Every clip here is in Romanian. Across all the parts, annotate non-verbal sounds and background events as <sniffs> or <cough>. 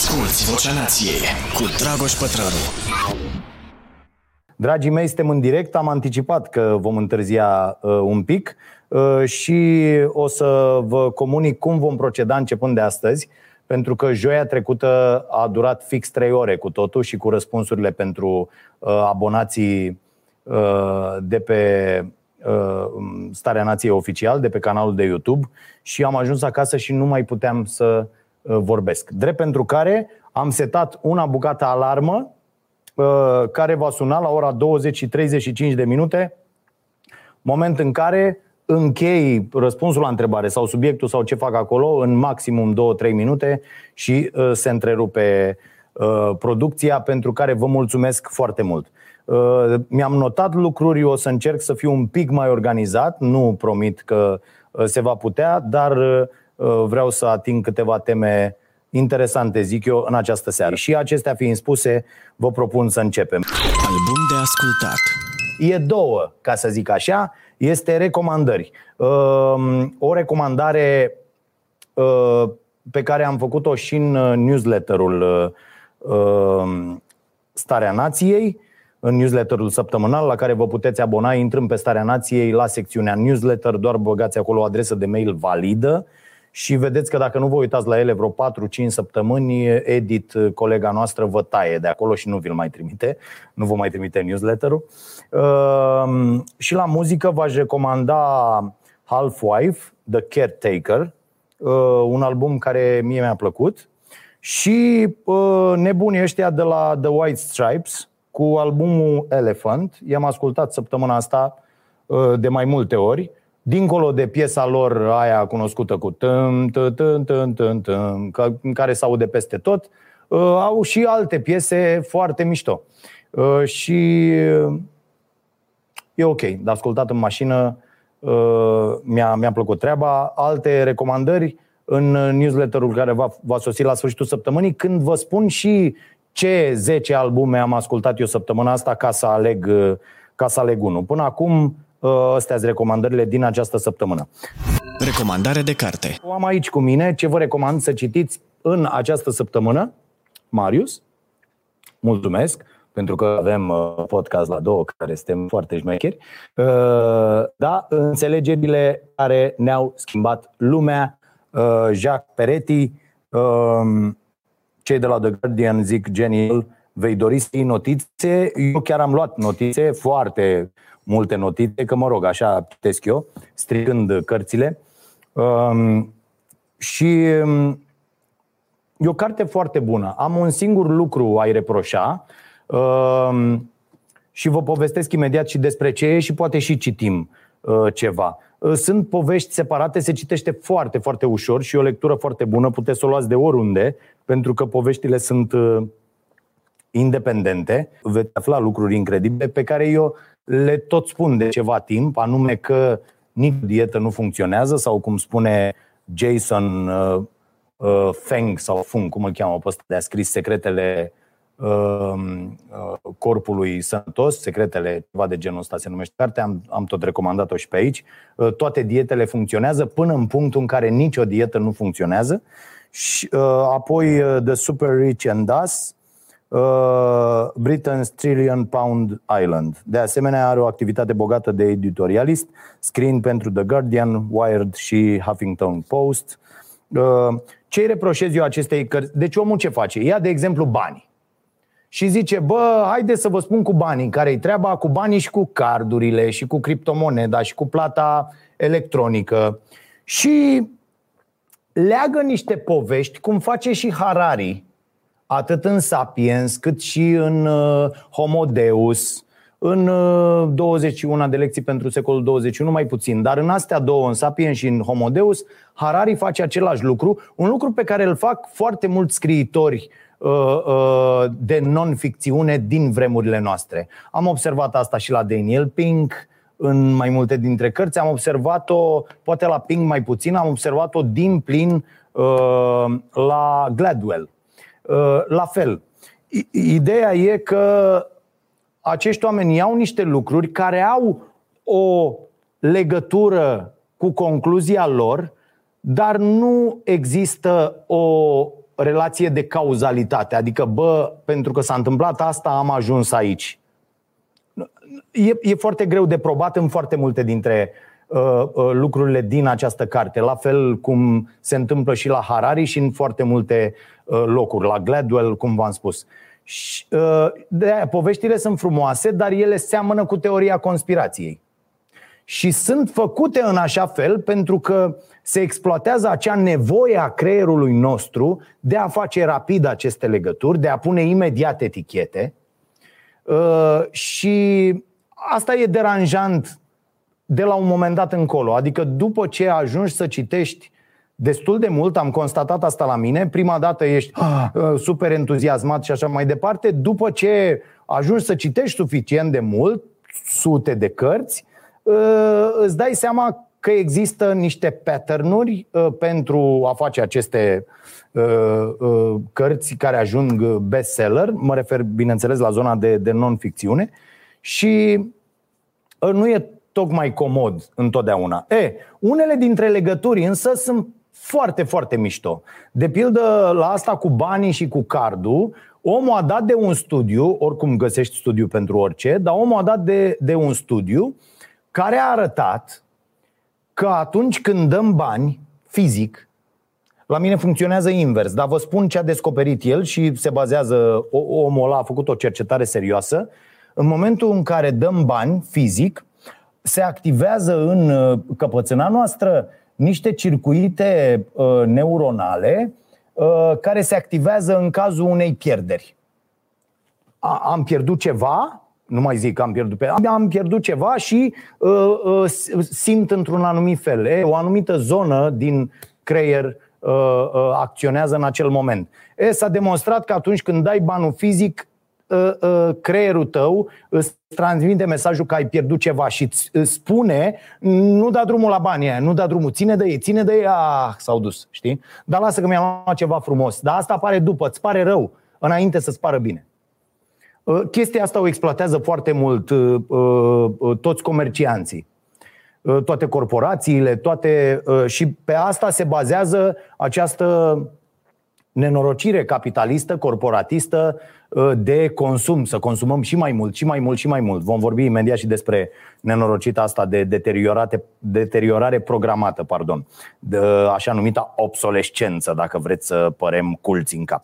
Asculți Vocea Nației cu Dragoș Pătrălu. Dragii mei, suntem în direct. Am anticipat că vom întârzia uh, un pic uh, și o să vă comunic cum vom proceda începând de astăzi, pentru că joia trecută a durat fix 3 ore cu totul și cu răspunsurile pentru uh, abonații uh, de pe uh, Starea Nației Oficial, de pe canalul de YouTube și am ajuns acasă și nu mai puteam să uh, vorbesc. Drept pentru care am setat una bucată alarmă uh, care va suna la ora 20 și 35 de minute, moment în care închei răspunsul la întrebare sau subiectul sau ce fac acolo în maximum 2-3 minute și uh, se întrerupe producția pentru care vă mulțumesc foarte mult. Mi-am notat lucruri, o să încerc să fiu un pic mai organizat, nu promit că se va putea, dar vreau să ating câteva teme interesante, zic eu, în această seară. Și acestea fiind spuse, vă propun să începem. Album de ascultat. E două, ca să zic așa, este recomandări. O recomandare pe care am făcut-o și în newsletterul Starea Nației, în newsletterul săptămânal la care vă puteți abona intrând pe Starea Nației la secțiunea newsletter, doar băgați acolo o adresă de mail validă și vedeți că dacă nu vă uitați la ele vreo 4-5 săptămâni, Edit, colega noastră, vă taie de acolo și nu vi-l mai trimite, nu vă mai trimite newsletterul. Uh, și la muzică v-aș recomanda Half-Wife, The Caretaker, uh, un album care mie mi-a plăcut. Și uh, nebunii ăștia de la The White Stripes, cu albumul Elephant. I-am ascultat săptămâna asta uh, de mai multe ori. Dincolo de piesa lor aia cunoscută cu tâm, tâm, tâm, tâm, tâm, tâm, care se aude peste tot, uh, au și alte piese foarte mișto. Uh, și e ok, de ascultat în mașină, mi-a, mi-a plăcut treaba. Alte recomandări în newsletterul care va, va sosi la sfârșitul săptămânii, când vă spun și ce 10 albume am ascultat eu săptămâna asta ca să aleg, ca să aleg unul. Până acum, astea sunt recomandările din această săptămână. Recomandare de carte. O am aici cu mine ce vă recomand să citiți în această săptămână. Marius, mulțumesc pentru că avem uh, podcast la două care suntem foarte șmecheri. Uh, da, înțelegerile care ne-au schimbat lumea. Uh, Jacques Peretti, cei de la The Guardian zic genial, vei dori să iei notițe. Eu chiar am luat notițe, foarte multe notițe, că mă rog, așa citesc eu, stricând cărțile. Um, și um, e o carte foarte bună. Am un singur lucru ai reproșa um, și vă povestesc imediat și despre ce e și poate și citim uh, ceva. Uh, sunt povești separate, se citește foarte, foarte ușor și e o lectură foarte bună, puteți să o luați de oriunde, pentru că poveștile sunt uh, independente. Veți afla lucruri incredibile pe care eu le tot spun de ceva timp, anume că nici dietă nu funcționează sau cum spune Jason uh, uh, Feng sau Fung, cum îl cheamă pe ăsta, de a scris secretele Um, uh, corpului sănătos, secretele, ceva de genul ăsta se numește carte, am, am tot recomandat-o și pe aici. Uh, toate dietele funcționează până în punctul în care nicio dietă nu funcționează. Și uh, apoi The Super Rich and Us, Britain's Trillion Pound Island. De asemenea, are o activitate bogată de editorialist, screen pentru The Guardian, Wired și Huffington Post. Ce îi reproșez eu acestei cărți? Deci omul ce face? Ia, de exemplu, bani și zice, bă, haide să vă spun cu banii, care-i treaba cu banii și cu cardurile și cu criptomoneda și cu plata electronică. Și leagă niște povești, cum face și Harari, atât în Sapiens, cât și în uh, Homo Deus, în uh, 21 de lecții pentru secolul 21, mai puțin. Dar în astea două, în Sapiens și în Homo Deus, Harari face același lucru, un lucru pe care îl fac foarte mulți scriitori Uh, uh, de non-ficțiune din vremurile noastre. Am observat asta și la Daniel Pink, în mai multe dintre cărți. Am observat-o, poate la Pink mai puțin, am observat-o din plin uh, la Gladwell. La fel. Ideea e că acești oameni iau niște lucruri care au o legătură cu concluzia lor, dar nu există o relație de cauzalitate. Adică, bă, pentru că s-a întâmplat asta, am ajuns aici. E, e foarte greu de probat în foarte multe dintre uh, uh, lucrurile din această carte. La fel cum se întâmplă și la Harari și în foarte multe uh, locuri. La Gladwell, cum v-am spus. Și, uh, de aia, poveștile sunt frumoase, dar ele seamănă cu teoria conspirației și sunt făcute în așa fel pentru că se exploatează acea nevoie a creierului nostru de a face rapid aceste legături, de a pune imediat etichete. Uh, și asta e deranjant de la un moment dat încolo. Adică după ce ajungi să citești destul de mult, am constatat asta la mine, prima dată ești ah, uh, super entuziasmat și așa mai departe, după ce ajungi să citești suficient de mult, sute de cărți, Uh, îți dai seama că există niște patternuri uh, pentru a face aceste uh, cărți care ajung bestseller. Mă refer, bineînțeles, la zona de, de non-ficțiune. Și nu e tocmai comod întotdeauna. E, unele dintre legături însă sunt foarte, foarte mișto. De pildă, la asta cu banii și cu cardul, omul a dat de un studiu, oricum găsești studiu pentru orice, dar omul a dat de, de un studiu uh, care a arătat că atunci când dăm bani fizic, la mine funcționează invers, dar vă spun ce a descoperit el și se bazează, omul ăla a făcut o cercetare serioasă. În momentul în care dăm bani fizic, se activează în uh, căpățâna noastră niște circuite uh, neuronale uh, care se activează în cazul unei pierderi. Am pierdut ceva, nu mai zic că am pierdut pe am pierdut ceva și uh, uh, simt într-un anumit fel. E, o anumită zonă din creier uh, uh, acționează în acel moment. E, s-a demonstrat că atunci când dai banul fizic, uh, uh, creierul tău îți transmite mesajul că ai pierdut ceva și îți spune nu da drumul la banii aia, nu da drumul, ține de ei, ține de ei, ah, s-au dus, știi? Dar lasă că mi-am luat ceva frumos. Dar asta apare după, îți pare rău, înainte să-ți pară bine. Uh, chestia asta o exploatează foarte mult uh, uh, toți comercianții toate corporațiile, toate și pe asta se bazează această nenorocire capitalistă, corporatistă de consum, să consumăm și mai mult, și mai mult, și mai mult. Vom vorbi imediat și despre nenorocita asta de deteriorate, deteriorare programată, pardon, de așa numita obsolescență, dacă vreți să părem culți în cap.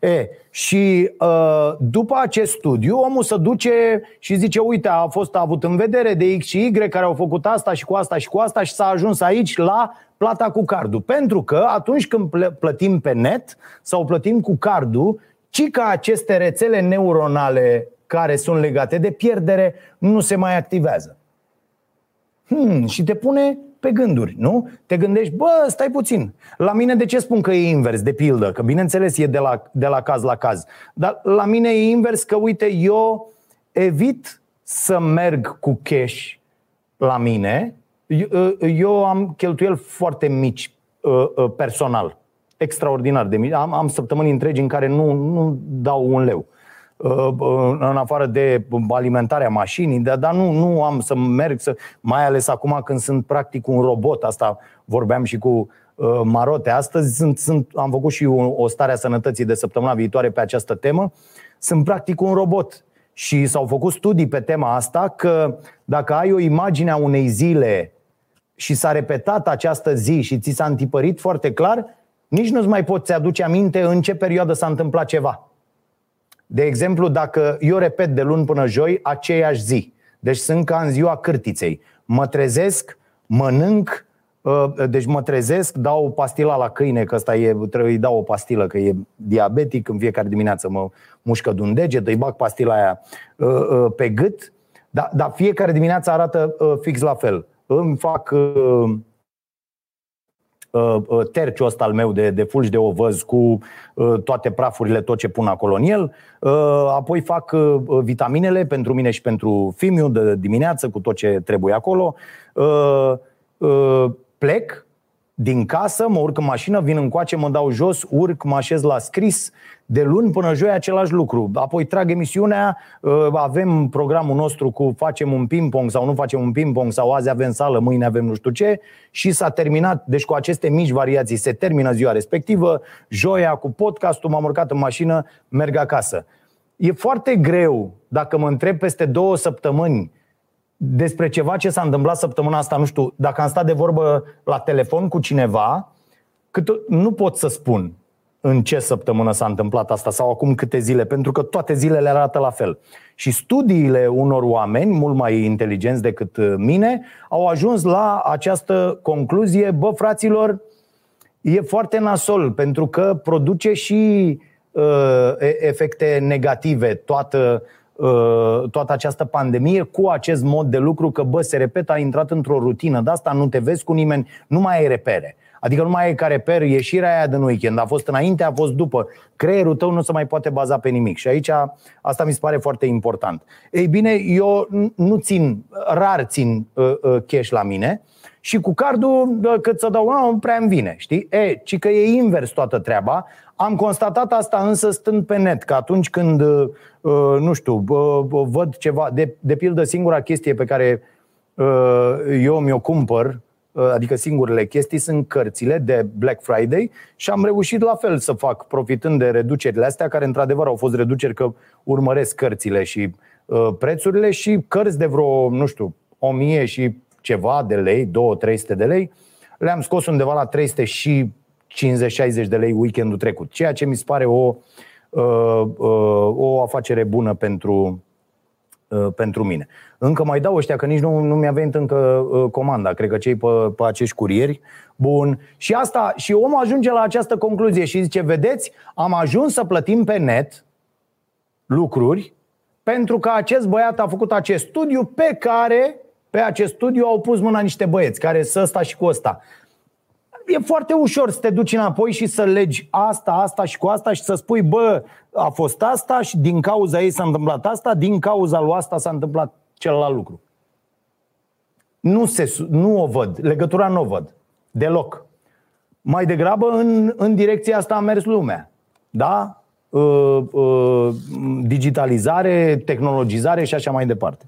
E, și uh, după acest studiu, omul se duce și zice, uite, a fost avut în vedere de X și Y care au făcut asta și cu asta și cu asta și s-a ajuns aici la plata cu cardul. Pentru că atunci când plătim pe net sau plătim cu cardul, ci că aceste rețele neuronale care sunt legate de pierdere nu se mai activează. Hmm, și te pune pe gânduri, nu? Te gândești, bă, stai puțin. La mine de ce spun că e invers, de pildă? Că bineînțeles e de la, de la caz la caz. Dar la mine e invers că, uite, eu evit să merg cu cash la mine. Eu, eu am cheltuieli foarte mici uh, uh, personal. Extraordinar de mici. Am, am săptămâni întregi în care nu, nu dau un leu. Uh, în afară de alimentarea mașinii, dar, dar nu, nu am să merg, să, mai ales acum când sunt practic un robot, asta vorbeam și cu uh, Marote astăzi, sunt, sunt, am făcut și o, o stare a sănătății de săptămâna viitoare pe această temă, sunt practic un robot. Și s-au făcut studii pe tema asta că dacă ai o imagine a unei zile și s-a repetat această zi și ți s-a întipărit foarte clar, nici nu-ți mai poți aduce aminte în ce perioadă s-a întâmplat ceva. De exemplu, dacă eu repet de luni până joi aceeași zi, deci sunt ca în ziua cârtiței, mă trezesc, mănânc, ă, deci mă trezesc, dau pastila la câine, că ăsta e, trebuie să dau o pastilă, că e diabetic, în fiecare dimineață mă mușcă de un deget, îi bag pastila aia ă, ă, pe gât, dar, dar fiecare dimineață arată fix la fel. Îmi fac Uh, uh, terciul ăsta al meu de, de fulgi de ovăz cu uh, toate prafurile, tot ce pun acolo în el. Apoi fac vitaminele pentru mine și pentru Fimiu de dimineață cu tot ce trebuie acolo. Plec din casă, mă urc în mașină, vin încoace, mă dau jos, urc, mă așez la scris, de luni până joi același lucru. Apoi trag emisiunea, uh, avem programul nostru cu facem un ping-pong sau nu facem un ping-pong sau azi avem sală, mâine avem nu știu ce și s-a terminat, deci cu aceste mici variații se termină ziua respectivă, joia cu podcastul, m-am urcat în mașină, merg acasă. E foarte greu dacă mă întreb peste două săptămâni despre ceva ce s-a întâmplat săptămâna asta, nu știu, dacă am stat de vorbă la telefon cu cineva, cât nu pot să spun în ce săptămână s-a întâmplat asta sau acum câte zile, pentru că toate zilele arată la fel. Și studiile unor oameni mult mai inteligenți decât uh, mine au ajuns la această concluzie, bă, fraților, e foarte nasol, pentru că produce și uh, efecte negative toată Uh, toată această pandemie cu acest mod de lucru că, bă, se repetă, a intrat într-o rutină de asta, nu te vezi cu nimeni, nu mai ai repere. Adică nu mai ai ca reper ieșirea aia din weekend. A fost înainte, a fost după. Creierul tău nu se mai poate baza pe nimic. Și aici asta mi se pare foarte important. Ei bine, eu nu țin, rar țin uh, uh, cash la mine și cu cardul, cât să dau, nu prea îmi vine, știi? E, ci că e invers toată treaba. Am constatat asta însă stând pe net, că atunci când, uh, uh, nu știu, văd ceva, de, de pildă singura chestie pe care uh, eu mi-o cumpăr, adică singurele chestii sunt cărțile de Black Friday și am reușit la fel să fac, profitând de reducerile astea, care într-adevăr au fost reduceri că urmăresc cărțile și prețurile și cărți de vreo, nu știu, 1000 și ceva de lei, 2-300 de lei, le-am scos undeva la 300 și 50-60 de lei weekendul trecut, ceea ce mi se pare o, uh, uh, o afacere bună pentru, uh, pentru mine. Încă mai dau ăștia, că nici nu, nu mi-a venit încă comanda, cred că cei pe, pe acești curieri. Bun. Și asta, și omul ajunge la această concluzie și zice, vedeți, am ajuns să plătim pe net lucruri pentru că acest băiat a făcut acest studiu pe care pe acest studiu au pus mâna niște băieți care să ăsta și cu ăsta e foarte ușor să te duci înapoi și să legi asta, asta și cu asta și să spui, bă, a fost asta și din cauza ei s-a întâmplat asta, din cauza lui asta s-a întâmplat celălalt lucru. Nu, se, nu o văd, legătura nu o văd, deloc. Mai degrabă în, în direcția asta a mers lumea. Da? Uh, uh, digitalizare, tehnologizare și așa mai departe.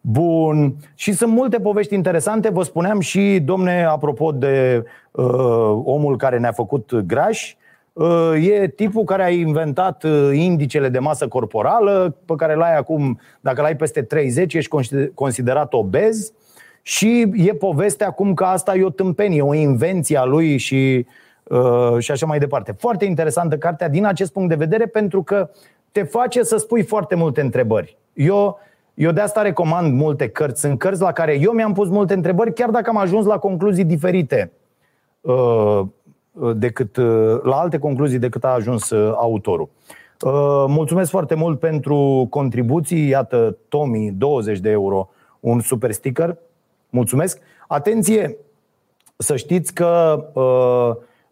Bun. Și sunt multe povești interesante. Vă spuneam și, domne, apropo de uh, omul care ne-a făcut grași, uh, e tipul care a inventat uh, indicele de masă corporală, pe care l-ai acum, dacă l-ai peste 30, ești considerat obez. Și e povestea acum că asta e o tâmpenie, o invenție a lui și, uh, și așa mai departe. Foarte interesantă cartea din acest punct de vedere pentru că te face să spui foarte multe întrebări. Eu eu de asta recomand multe cărți. Sunt cărți la care eu mi-am pus multe întrebări, chiar dacă am ajuns la concluzii diferite uh, decât, uh, la alte concluzii decât a ajuns uh, autorul. Mulțumesc foarte mult pentru contribuții. Iată, Tommy, 20 de euro, un super sticker. Mulțumesc. Atenție, să știți că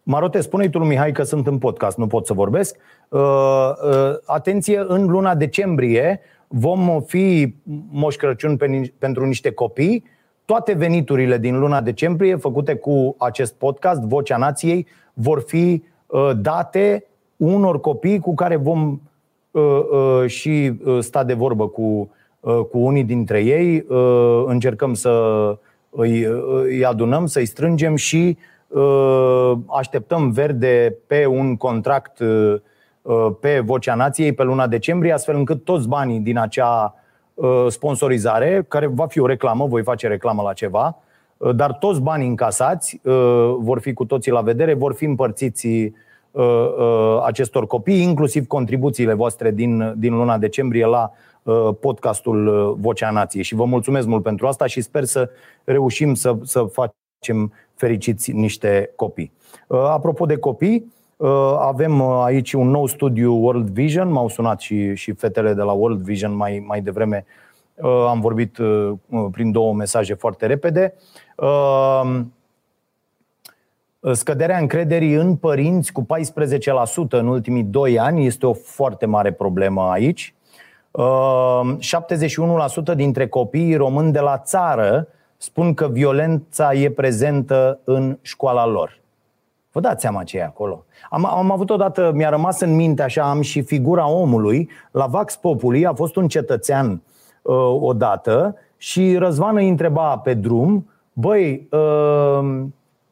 Marote, spune-i tu lui Mihai că sunt în podcast, nu pot să vorbesc. Atenție, în luna decembrie vom fi Moș Crăciun pentru niște copii. Toate veniturile din luna decembrie făcute cu acest podcast, Vocea Nației, vor fi uh, date unor copii cu care vom uh, uh, și sta de vorbă cu, cu unii dintre ei. Încercăm să îi, îi adunăm, să-i strângem și așteptăm verde pe un contract Uh, pe Vocea Nației pe luna decembrie, astfel încât toți banii din acea uh, sponsorizare, care va fi o reclamă, voi face reclamă la ceva, uh, dar toți banii încasați vor fi cu toții la vedere, vor fi împărțiți acestor copii, inclusiv contribuțiile voastre din, din luna decembrie la podcastul Vocea Nației. Și vă mulțumesc mult pentru asta și sper să reușim să, să facem fericiți niște copii. Apropo de copii, Uh, avem uh, aici un nou studiu World Vision, m-au sunat și, și fetele de la World Vision mai, mai devreme. Uh, am vorbit prin două mesaje foarte repede. Scăderea încrederii în părinți cu 14% în ultimii 2 ani este o foarte mare problemă aici. 71% dintre copiii români de la țară spun că violența e prezentă în școala lor. Vă dați seama ce e acolo. Am, am avut odată, mi-a rămas în minte așa, am și figura omului. La Vax Populi a fost un cetățean uh, odată și Răzvan îi întreba pe drum, băi, uh,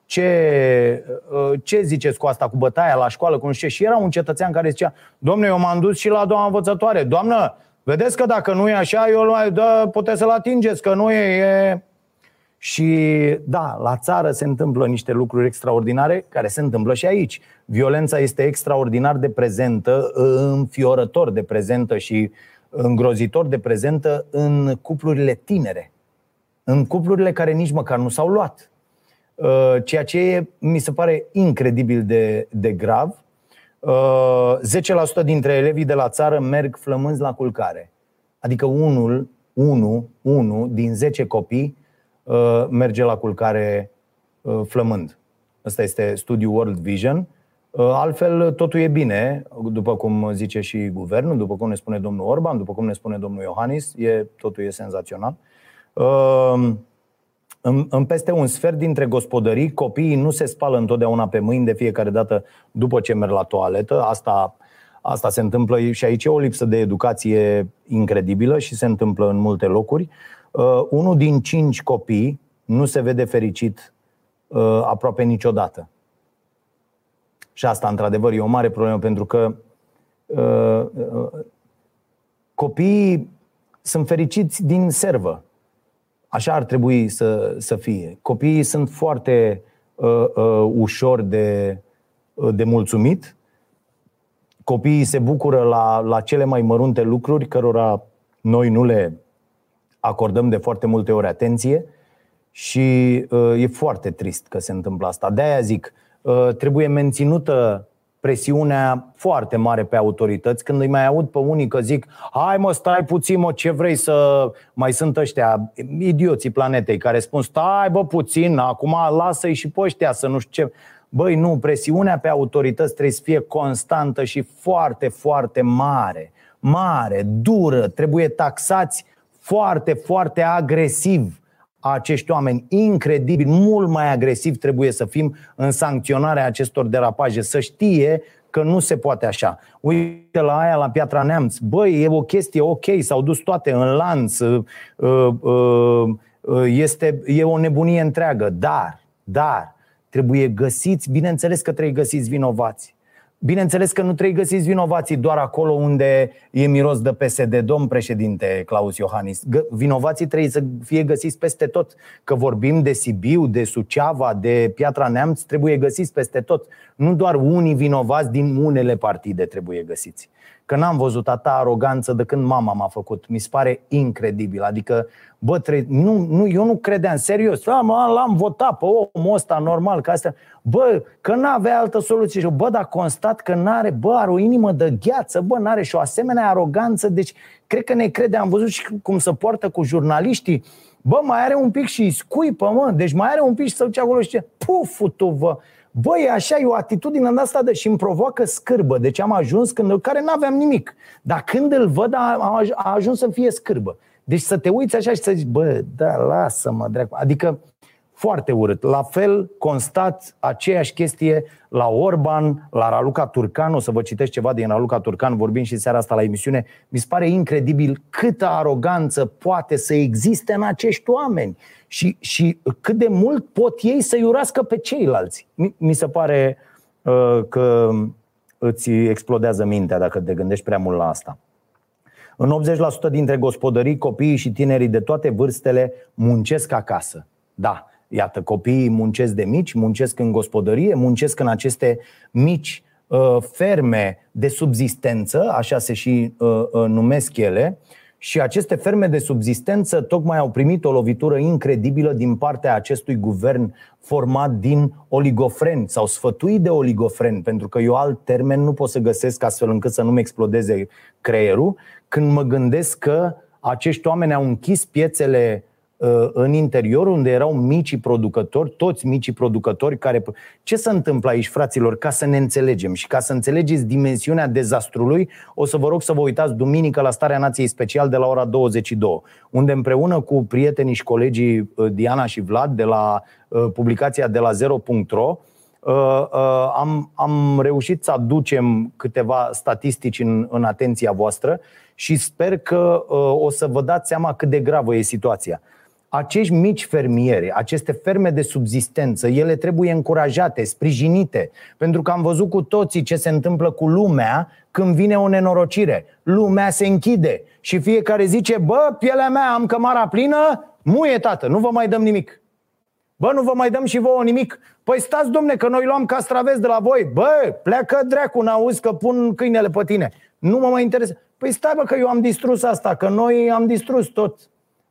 ce, uh, ce ziceți cu asta, cu bătaia la școală, cu nu știu ce? Și era un cetățean care zicea, domne, eu m-am dus și la doamna învățătoare, doamnă, vedeți că dacă nu e așa, eu da, puteți să-l atingeți, că nu e, e... Și da, la țară se întâmplă niște lucruri extraordinare care se întâmplă și aici. Violența este extraordinar de prezentă, înfiorător de prezentă și îngrozitor de prezentă în cuplurile tinere. În cuplurile care nici măcar nu s-au luat. Uh, ceea ce e, mi se pare incredibil de, de grav. 10% uh, dintre elevii de la țară merg flămânzi la culcare. Adică unul, unu, unu din 10 copii uh, merge la culcare flămând. Ăsta este studiul World Vision. Altfel, totul e bine, după cum zice și guvernul, după cum ne spune domnul Orban, după cum ne spune domnul Iohannis, e, totul e senzațional. În, în peste un sfert dintre gospodării, copiii nu se spală întotdeauna pe mâini de fiecare dată după ce merg la toaletă. Asta, asta se întâmplă și aici e o lipsă de educație incredibilă și se întâmplă în multe locuri. Uh, unul din cinci copii nu se vede fericit uh, aproape niciodată. Și asta, într-adevăr, e o mare problemă pentru că uh, uh, copiii sunt fericiți din servă. Așa ar trebui să, să fie. Copiii sunt foarte uh, uh, ușor de, uh, de mulțumit. Copiii se bucură la, la cele mai mărunte lucruri, cărora noi nu le acordăm de foarte multe ori atenție și uh, e foarte trist că se întâmplă asta. De aia zic, uh, trebuie menținută presiunea foarte mare pe autorități când îi mai aud pe unii că zic hai mă, stai puțin mă, ce vrei să... Mai sunt ăștia idioții planetei care spun stai bă puțin, acum lasă-i și pe ăștia să nu știu ce... Băi, nu, presiunea pe autorități trebuie să fie constantă și foarte, foarte mare. Mare, dură, trebuie taxați foarte, foarte agresiv acești oameni incredibil, mult mai agresiv trebuie să fim în sancționarea acestor derapaje, să știe că nu se poate așa. Uite la aia, la Piatra Neamț, băi, e o chestie ok, s-au dus toate în lanț, uh, uh, uh, este, e o nebunie întreagă, dar, dar, trebuie găsiți, bineînțeles că trebuie găsiți vinovați. Bineînțeles că nu trebuie găsiți vinovații doar acolo unde e miros de PSD, domn președinte Claus Iohannis. Vinovații trebuie să fie găsiți peste tot. Că vorbim de Sibiu, de Suceava, de Piatra Neamț, trebuie găsiți peste tot. Nu doar unii vinovați din unele partide trebuie găsiți că n-am văzut atâta aroganță de când mama m-a făcut. Mi se pare incredibil. Adică, bă, tre- nu, nu, eu nu credeam, serios. L-am, l-am votat pe omul ăsta normal, ca asta. Bă, că n-avea altă soluție. Și bă, dar constat că n-are, bă, are o inimă de gheață, bă, n-are și o asemenea aroganță. Deci, cred că ne crede. Am văzut și cum se poartă cu jurnaliștii. Bă, mai are un pic și scuipă, mă. Deci mai are un pic și să duce acolo și ce, puful tu, vă. Băi, așa e o atitudine în asta de și îmi provoacă scârbă. Deci am ajuns când care nu aveam nimic. Dar când îl văd, a, a ajuns să fie scârbă. Deci să te uiți așa și să zici, bă, da, lasă-mă, dracu. Adică foarte urât. La fel, constat aceeași chestie la Orban, la Raluca Turcan. O să vă citesc ceva din Raluca Turcan, vorbim și seara asta la emisiune. Mi se pare incredibil câtă aroganță poate să existe în acești oameni și, și cât de mult pot ei să iurească pe ceilalți. Mi, mi se pare uh, că îți explodează mintea dacă te gândești prea mult la asta. În 80% dintre gospodării, copiii și tinerii de toate vârstele muncesc acasă. Da, iată, copiii muncesc de mici, muncesc în gospodărie, muncesc în aceste mici uh, ferme de subzistență, așa se și uh, uh, numesc ele, și aceste ferme de subzistență tocmai au primit o lovitură incredibilă din partea acestui guvern format din oligofreni sau sfătuit de oligofreni, pentru că eu alt termen nu pot să găsesc astfel încât să nu-mi explodeze creierul, când mă gândesc că acești oameni au închis piețele uh, în interior unde erau micii producători, toți micii producători care... Ce se întâmplă aici, fraților, ca să ne înțelegem și ca să înțelegeți dimensiunea dezastrului, o să vă rog să vă uitați duminică la Starea Nației Special de la ora 22, unde împreună cu prietenii și colegii uh, Diana și Vlad de la publicația de la zero.ro am, am reușit să aducem câteva statistici în, în atenția voastră și sper că uh, o să vă dați seama cât de gravă e situația. Acești mici fermieri, aceste ferme de subzistență, ele trebuie încurajate, sprijinite, pentru că am văzut cu toții ce se întâmplă cu lumea când vine o nenorocire. Lumea se închide și fiecare zice, bă, pielea mea, am cămara plină, muie tată, nu vă mai dăm nimic. Bă, nu vă mai dăm și vouă nimic. Păi stați, domne, că noi luăm castraveți de la voi. Bă, pleacă dracu, n-auzi că pun câinele pe tine. Nu mă mai interesează. Păi stai bă că eu am distrus asta, că noi am distrus tot.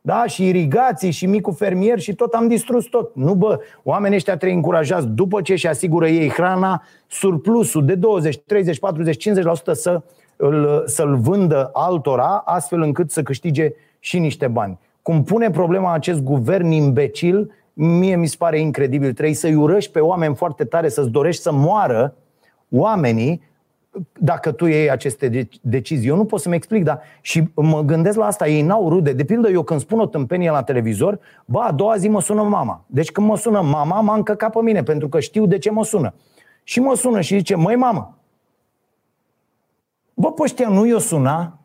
Da? Și irigații și micul fermier și tot am distrus tot. Nu bă, oamenii ăștia trebuie încurajați după ce și asigură ei hrana, surplusul de 20, 30, 40, 50% să îl, să-l vândă altora, astfel încât să câștige și niște bani. Cum pune problema acest guvern imbecil, mie mi se pare incredibil. Trebuie să-i urăști pe oameni foarte tare, să-ți dorești să moară oamenii dacă tu iei aceste decizii. Eu nu pot să-mi explic, dar și mă gândesc la asta, ei n-au rude. De pildă, eu când spun o tâmpenie la televizor, ba, a doua zi mă sună mama. Deci când mă sună mama, m-a încăcat pe mine, pentru că știu de ce mă sună. Și mă sună și zice, măi mamă, bă, pe ăștia nu i-o suna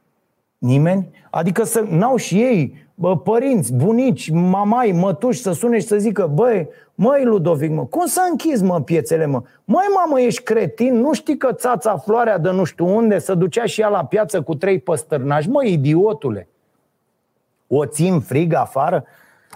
nimeni? Adică să n-au și ei bă, părinți, bunici, mamai, mătuși să sune și să zică Băi, măi Ludovic, mă, cum să închizi mă piețele mă? Măi mamă, ești cretin, nu știi că țața floarea de nu știu unde să ducea și ea la piață cu trei păstărnași? Măi, idiotule! O țin frig afară?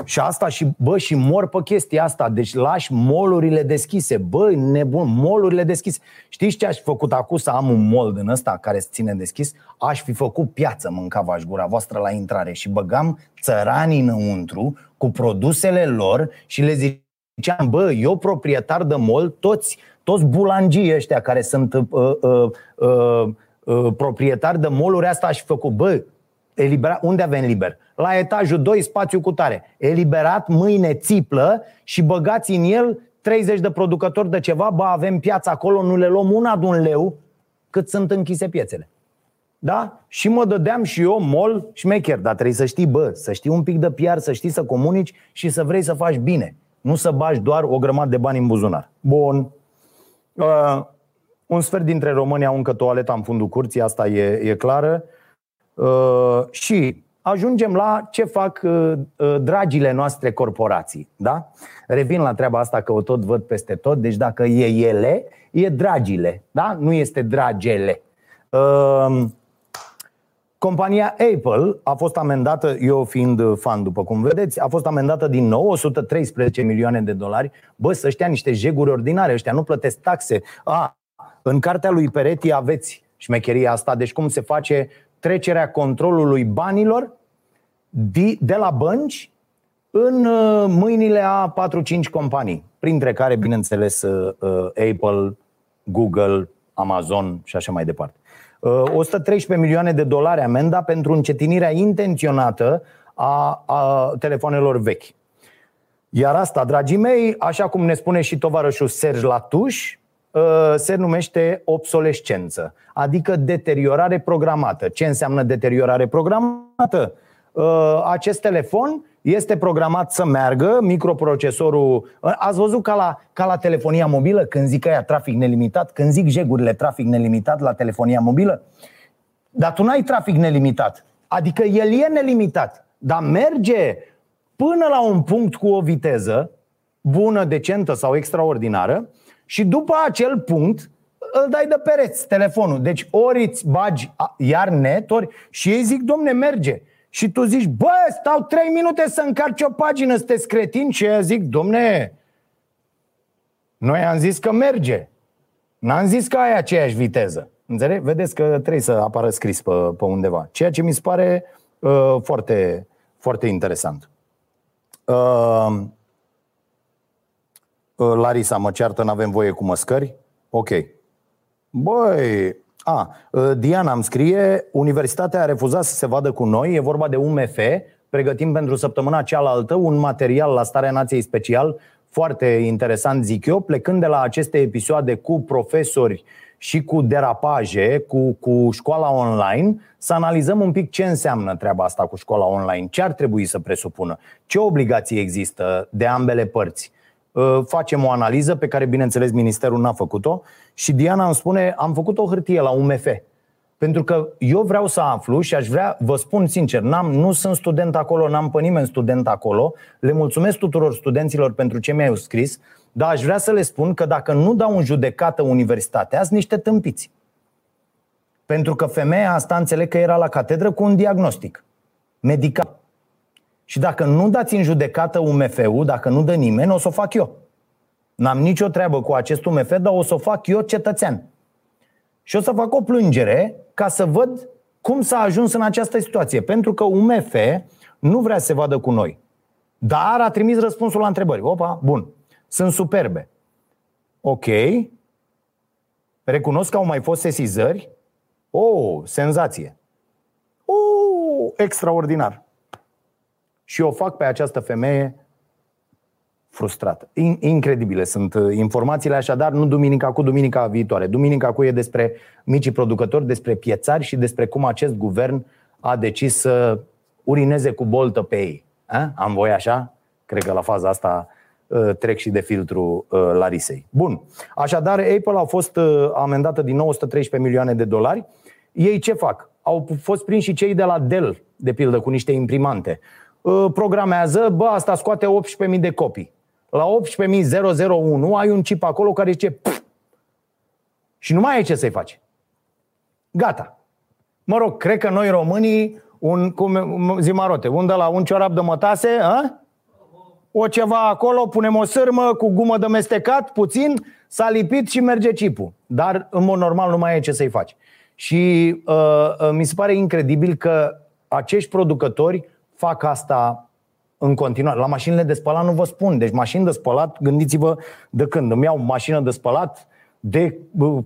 Și asta și, bă, și mor pe chestia asta. Deci lași molurile deschise. Bă, nebun, molurile deschise. Știți ce aș fi făcut acum să am un mol din ăsta care se ține deschis? Aș fi făcut piață, mâncava gura voastră la intrare și băgam țăranii înăuntru cu produsele lor și le ziceam, bă, eu proprietar de mol, toți, toți bulangii ăștia care sunt uh, uh, uh, uh, proprietari de moluri, asta aș fi făcut. Bă, elibera, unde avem liber? La etajul 2, spațiu cu tare. Eliberat, mâine țiplă și băgați în el 30 de producători de ceva, ba avem piața acolo, nu le luăm una de un leu, cât sunt închise piețele. Da? Și mă dădeam și eu mol șmecher, dar trebuie să știi, bă, să știi un pic de PR, să știi să comunici și să vrei să faci bine. Nu să bagi doar o grămadă de bani în buzunar. Bun. Uh, un sfert dintre români au încă toaleta în fundul curții, asta e, e clară. Uh, și ajungem la ce fac uh, uh, dragile noastre corporații. Da? Revin la treaba asta că o tot văd peste tot. Deci dacă e ele, e dragile. Da? Nu este dragele. Uh, compania Apple a fost amendată, eu fiind fan după cum vedeți, a fost amendată din nou 113 milioane de dolari. Bă, să știa niște jeguri ordinare, ăștia nu plătesc taxe. A, în cartea lui Peretti aveți șmecheria asta, deci cum se face trecerea controlului banilor de la bănci în uh, mâinile a 4-5 companii, printre care, bineînțeles, uh, uh, Apple, Google, Amazon și așa mai departe. 113 milioane de dolari amenda pentru încetinirea intenționată a, a telefonelor vechi. Iar asta, dragii mei, așa cum ne spune și tovarășul Serge Latuș, Uh, se numește obsolescență, adică deteriorare programată. Ce înseamnă deteriorare programată? Uh, acest telefon este programat să meargă, microprocesorul. Uh, ați văzut ca la, ca la telefonia mobilă, când zic aia trafic nelimitat, când zic jegurile trafic nelimitat la telefonia mobilă? Dar tu n-ai trafic nelimitat. Adică el e nelimitat, dar merge până la un punct cu o viteză bună, decentă sau extraordinară și după acel punct îl dai de pereți telefonul. Deci ori îți bagi iar net, ori și ei zic, domne, merge. Și tu zici, bă, stau trei minute să încarci o pagină, sunteți cretin? Și ei zic, domne, noi am zis că merge. N-am zis că ai aceeași viteză. Înțeleg? Vedeți că trebuie să apară scris pe, pe undeva. Ceea ce mi se pare uh, foarte, foarte interesant. Uh, Ă, Larisa mă ceartă, nu avem voie cu măscări? Ok. Băi, a, ă, Diana îmi scrie, universitatea a refuzat să se vadă cu noi, e vorba de UMF, pregătim pentru săptămâna cealaltă un material la Starea Nației Special, foarte interesant zic eu, plecând de la aceste episoade cu profesori și cu derapaje, cu, cu școala online, să analizăm un pic ce înseamnă treaba asta cu școala online, ce ar trebui să presupună, ce obligații există de ambele părți. Uh, facem o analiză pe care, bineînțeles, Ministerul n-a făcut-o și Diana îmi spune, am făcut o hârtie la UMF. Pentru că eu vreau să aflu și aș vrea, vă spun sincer, n-am, nu sunt student acolo, n-am pe nimeni student acolo, le mulțumesc tuturor studenților pentru ce mi-au scris, dar aș vrea să le spun că dacă nu dau în judecată universitatea, sunt niște tâmpiți. Pentru că femeia asta înțeleg că era la catedră cu un diagnostic medical. Și dacă nu dați în judecată UMF-ul, dacă nu dă nimeni, o să o fac eu. N-am nicio treabă cu acest UMF, dar o să o fac eu cetățean. Și o să fac o plângere ca să văd cum s-a ajuns în această situație. Pentru că UMF nu vrea să se vadă cu noi. Dar a trimis răspunsul la întrebări. Opa, bun. Sunt superbe. Ok. Recunosc că au mai fost sesizări. Oh, senzație. Oh, extraordinar. Și o fac pe această femeie frustrată. Incredibile sunt uh, informațiile, așadar nu duminica cu duminica viitoare. Duminica cu e despre micii producători, despre piețari și despre cum acest guvern a decis să urineze cu boltă pe ei. A? Am voie așa? Cred că la faza asta uh, trec și de filtru uh, Larisei. Bun. Așadar, Apple a fost amendată din 913 milioane de dolari. Ei ce fac? Au fost prinși și cei de la Dell, de pildă, cu niște imprimante. Programează, bă, asta scoate 18.000 de copii la 18.001 ai un chip acolo care zice Pff! și nu mai ai ce să-i faci. Gata. Mă rog, cred că noi românii, un, cum zi marote, un de la un ciorap de mătase, a? o ceva acolo, punem o sârmă cu gumă de mestecat, puțin, s-a lipit și merge chipul. Dar, în mod normal, nu mai ai ce să-i faci. Și uh, uh, mi se pare incredibil că acești producători fac asta în continuare. La mașinile de spălat nu vă spun. Deci mașini de spălat, gândiți-vă de când. Îmi iau mașină de spălat de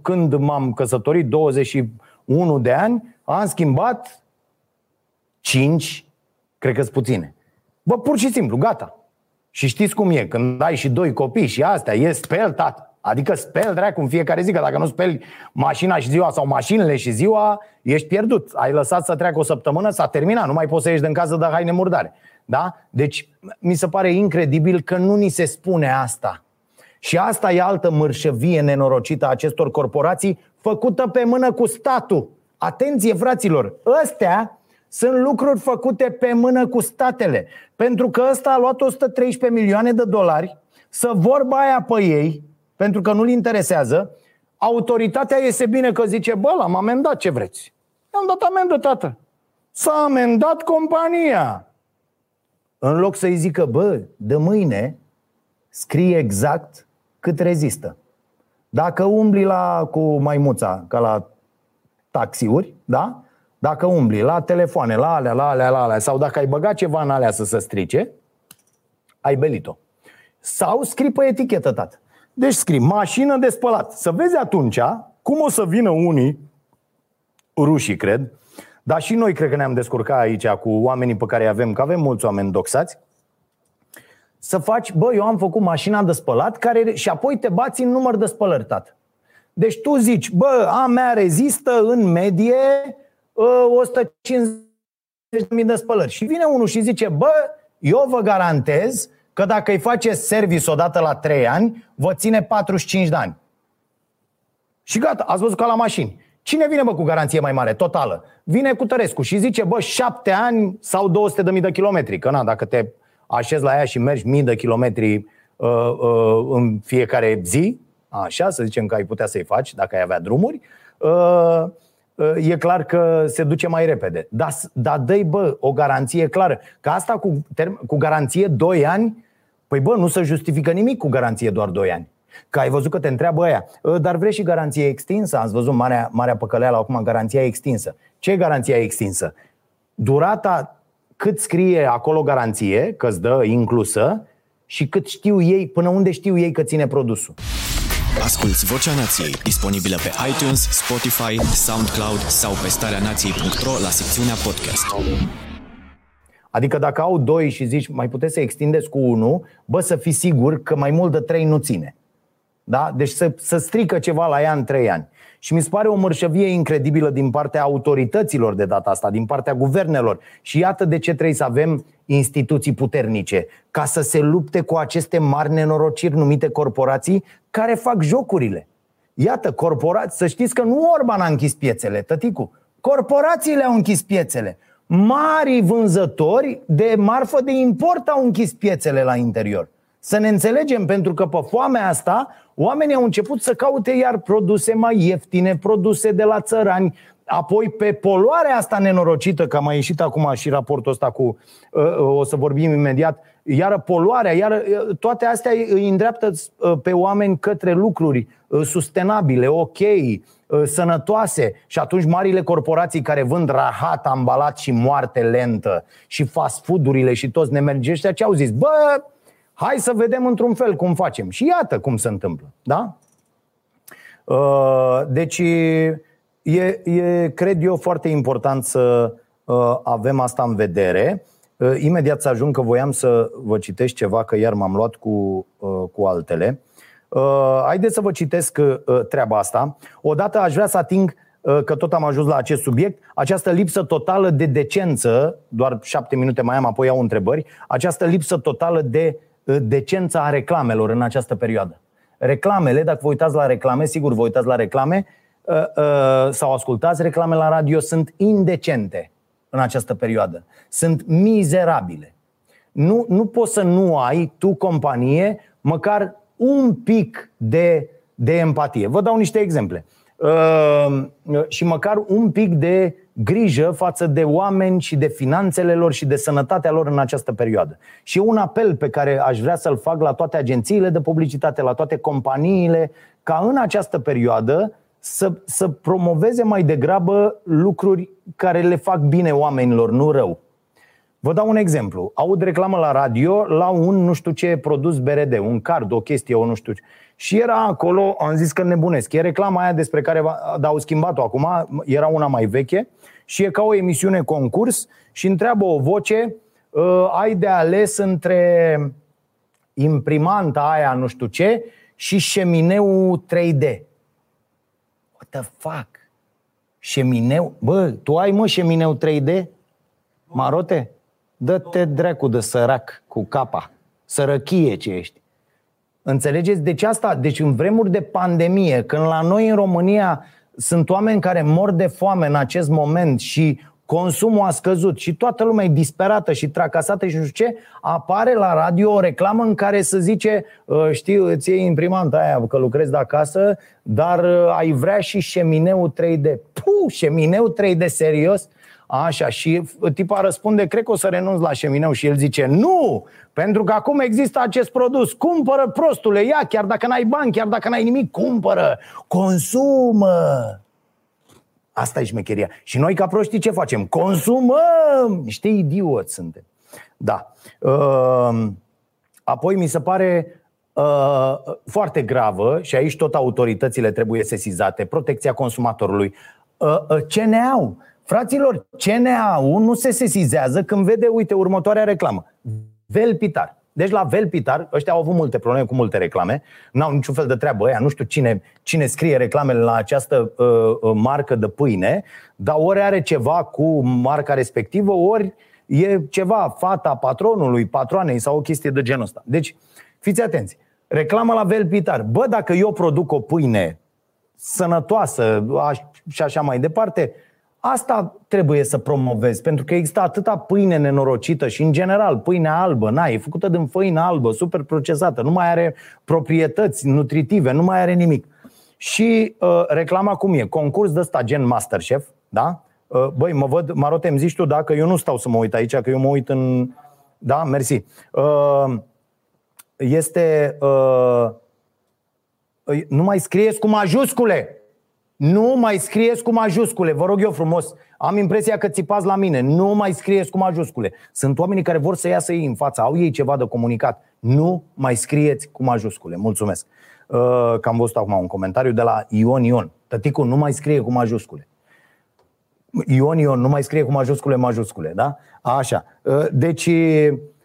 când m-am căsătorit, 21 de ani, am schimbat 5, cred că sunt puține. Bă, pur și simplu, gata. Și știți cum e, când ai și doi copii și astea, e spel, tată. Adică speli dracu în fiecare zi, că dacă nu speli mașina și ziua sau mașinile și ziua, ești pierdut. Ai lăsat să treacă o săptămână, s-a terminat, nu mai poți să ieși din casă de haine murdare. Da? Deci mi se pare incredibil că nu ni se spune asta. Și asta e altă mărșăvie nenorocită a acestor corporații făcută pe mână cu statul. Atenție, fraților, ăstea sunt lucruri făcute pe mână cu statele. Pentru că ăsta a luat 113 milioane de dolari să vorba aia pe ei, pentru că nu-l interesează, autoritatea iese bine că zice, bă, l-am amendat, ce vreți? I-am dat amendă, tată. S-a amendat compania. În loc să-i zică, bă, de mâine scrie exact cât rezistă. Dacă umbli la, cu maimuța, ca la taxiuri, da? Dacă umbli la telefoane, la alea, la alea, la alea, sau dacă ai băgat ceva în alea să se strice, ai belit-o. Sau scrii pe etichetă, tată. Deci scrii mașină de spălat. Să vezi atunci cum o să vină unii, rușii cred, dar și noi cred că ne-am descurcat aici cu oamenii pe care îi avem, că avem mulți oameni doxați, să faci, bă, eu am făcut mașina de spălat care, și apoi te bați în număr de spălări, tată. Deci tu zici, bă, a mea rezistă în medie uh, 150.000 de spălări. Și vine unul și zice, bă, eu vă garantez că dacă îi face service odată la 3 ani, vă ține 45 de ani. Și gata, ați văzut ca la mașini. Cine vine, bă, cu garanție mai mare, totală? Vine cu Tărescu și zice, bă, șapte ani sau 200 de mii de kilometri. Că na, dacă te așezi la ea și mergi mii de kilometri uh, uh, în fiecare zi, așa, să zicem că ai putea să-i faci dacă ai avea drumuri, uh, uh, e clar că se duce mai repede. Dar da, dă bă, o garanție clară. Că asta cu, term- cu garanție 2 ani, păi bă, nu se justifică nimic cu garanție doar 2 ani. Că ai văzut că te întreabă ăia, ă, dar vrei și garanție extinsă? Ați văzut marea, marea păcăleală acum, garanția extinsă. Ce e garanția extinsă? Durata cât scrie acolo garanție, că îți dă inclusă, și cât știu ei, până unde știu ei că ține produsul. Asculți Vocea Nației, disponibilă pe iTunes, Spotify, SoundCloud sau pe starea nației.ro la secțiunea podcast. Adică dacă au doi și zici mai puteți să extindeți cu unul, bă, să fii sigur că mai mult de trei nu ține. Da? Deci să, să strică ceva la ea în trei ani. Și mi se pare o mărșăvie incredibilă din partea autorităților de data asta, din partea guvernelor. Și iată de ce trebuie să avem instituții puternice, ca să se lupte cu aceste mari nenorociri numite corporații care fac jocurile. Iată, corporații, să știți că nu Orban a închis piețele, tăticu. Corporațiile au închis piețele. Mari vânzători de marfă de import au închis piețele la interior. Să ne înțelegem, pentru că pe foamea asta oamenii au început să caute iar produse mai ieftine, produse de la țărani, apoi pe poluarea asta nenorocită, că a mai ieșit acum și raportul ăsta cu, uh, uh, o să vorbim imediat, iar poluarea, iar uh, toate astea îi îndreaptă pe oameni către lucruri sustenabile, ok, sănătoase și atunci marile corporații care vând rahat, ambalat și moarte lentă și fast food-urile și toți nemergești, ce au zis? Bă, Hai să vedem într-un fel cum facem. Și iată cum se întâmplă. Da? Uh, deci, e, e, cred eu, foarte important să uh, avem asta în vedere. Uh, imediat să ajung că voiam să vă citesc ceva, că iar m-am luat cu, cu altele. Haideți să vă citesc treaba asta. Odată aș vrea să ating că tot am ajuns la acest subiect, această lipsă totală de decență, doar șapte minute mai am, apoi au întrebări, această lipsă totală de decența a reclamelor în această perioadă. Reclamele, dacă vă uitați la reclame, sigur vă uitați la reclame uh, uh, sau ascultați reclame la radio, sunt indecente în această perioadă. Sunt mizerabile. Nu, nu poți să nu ai tu, companie, măcar un pic de, de empatie. Vă dau niște exemple. Uh, și măcar un pic de grijă față de oameni și de finanțele lor și de sănătatea lor în această perioadă. Și e un apel pe care aș vrea să-l fac la toate agențiile de publicitate, la toate companiile, ca în această perioadă să, să promoveze mai degrabă lucruri care le fac bine oamenilor, nu rău. Vă dau un exemplu. Aud reclamă la radio la un nu știu ce produs BRD, un card, o chestie, o nu știu ce. Și era acolo, am zis că nebunesc. E reclama aia despre care au schimbat-o acum, era una mai veche și e ca o emisiune concurs și întreabă o voce, ă, ai de ales între imprimanta aia nu știu ce și șemineu 3D. What the fuck? Șemineu? Bă, tu ai mă șemineu 3D? Marote? Dă-te dracu de sărac cu capa. Sărăchie ce ești. Înțelegeți? Deci asta, deci în vremuri de pandemie, când la noi în România sunt oameni care mor de foame în acest moment și consumul a scăzut și toată lumea e disperată și tracasată și nu știu ce, apare la radio o reclamă în care se zice ă, știu, îți iei imprimanta aia că lucrezi de acasă, dar ă, ai vrea și șemineu 3D. Puh, șemineu 3D, serios? Așa, și tipa răspunde, cred că o să renunț la șemineu și el zice, nu, pentru că acum există acest produs, cumpără prostule, ia, chiar dacă n-ai bani, chiar dacă n-ai nimic, cumpără, consumă. Asta e șmecheria. Și noi ca proștii ce facem? Consumăm! Niște idioți suntem. Da. Ehm, apoi mi se pare uh, foarte gravă și aici tot autoritățile trebuie sesizate, protecția consumatorului. Uh, uh, CNA-ul Fraților, CNAU nu se sesizează când vede, uite, următoarea reclamă. Velpitar. Deci la Velpitar, ăștia au avut multe probleme cu multe reclame, n-au niciun fel de treabă ăia, nu știu cine, cine scrie reclamele la această uh, uh, marcă de pâine, dar ori are ceva cu marca respectivă, ori e ceva, fata patronului, patroanei sau o chestie de genul ăsta. Deci, fiți atenți. Reclamă la Velpitar. Bă, dacă eu produc o pâine sănătoasă și așa mai departe, Asta trebuie să promovezi, pentru că există atâta pâine nenorocită și, în general, pâine albă, na, e făcută din făină albă, super procesată, nu mai are proprietăți nutritive, nu mai are nimic. Și uh, reclama cum e? Concurs de ăsta gen Masterchef, da? Uh, băi, mă văd, Marote, îmi zici tu, da, că eu nu stau să mă uit aici, că eu mă uit în... Da, mersi. Uh, este... Uh, nu mai scrieți cu majuscule! Nu mai scrieți cu majuscule, vă rog eu frumos. Am impresia că țipați la mine. Nu mai scrieți cu majuscule. Sunt oamenii care vor să iasă ei în fața, au ei ceva de comunicat. Nu mai scrieți cu majuscule. Mulțumesc. Uh, că am văzut acum un comentariu de la Ion Ion. Tăticu nu mai scrie cu majuscule. Ion Ion, nu mai scrie cu majuscule majuscule, da? Așa. Uh, deci,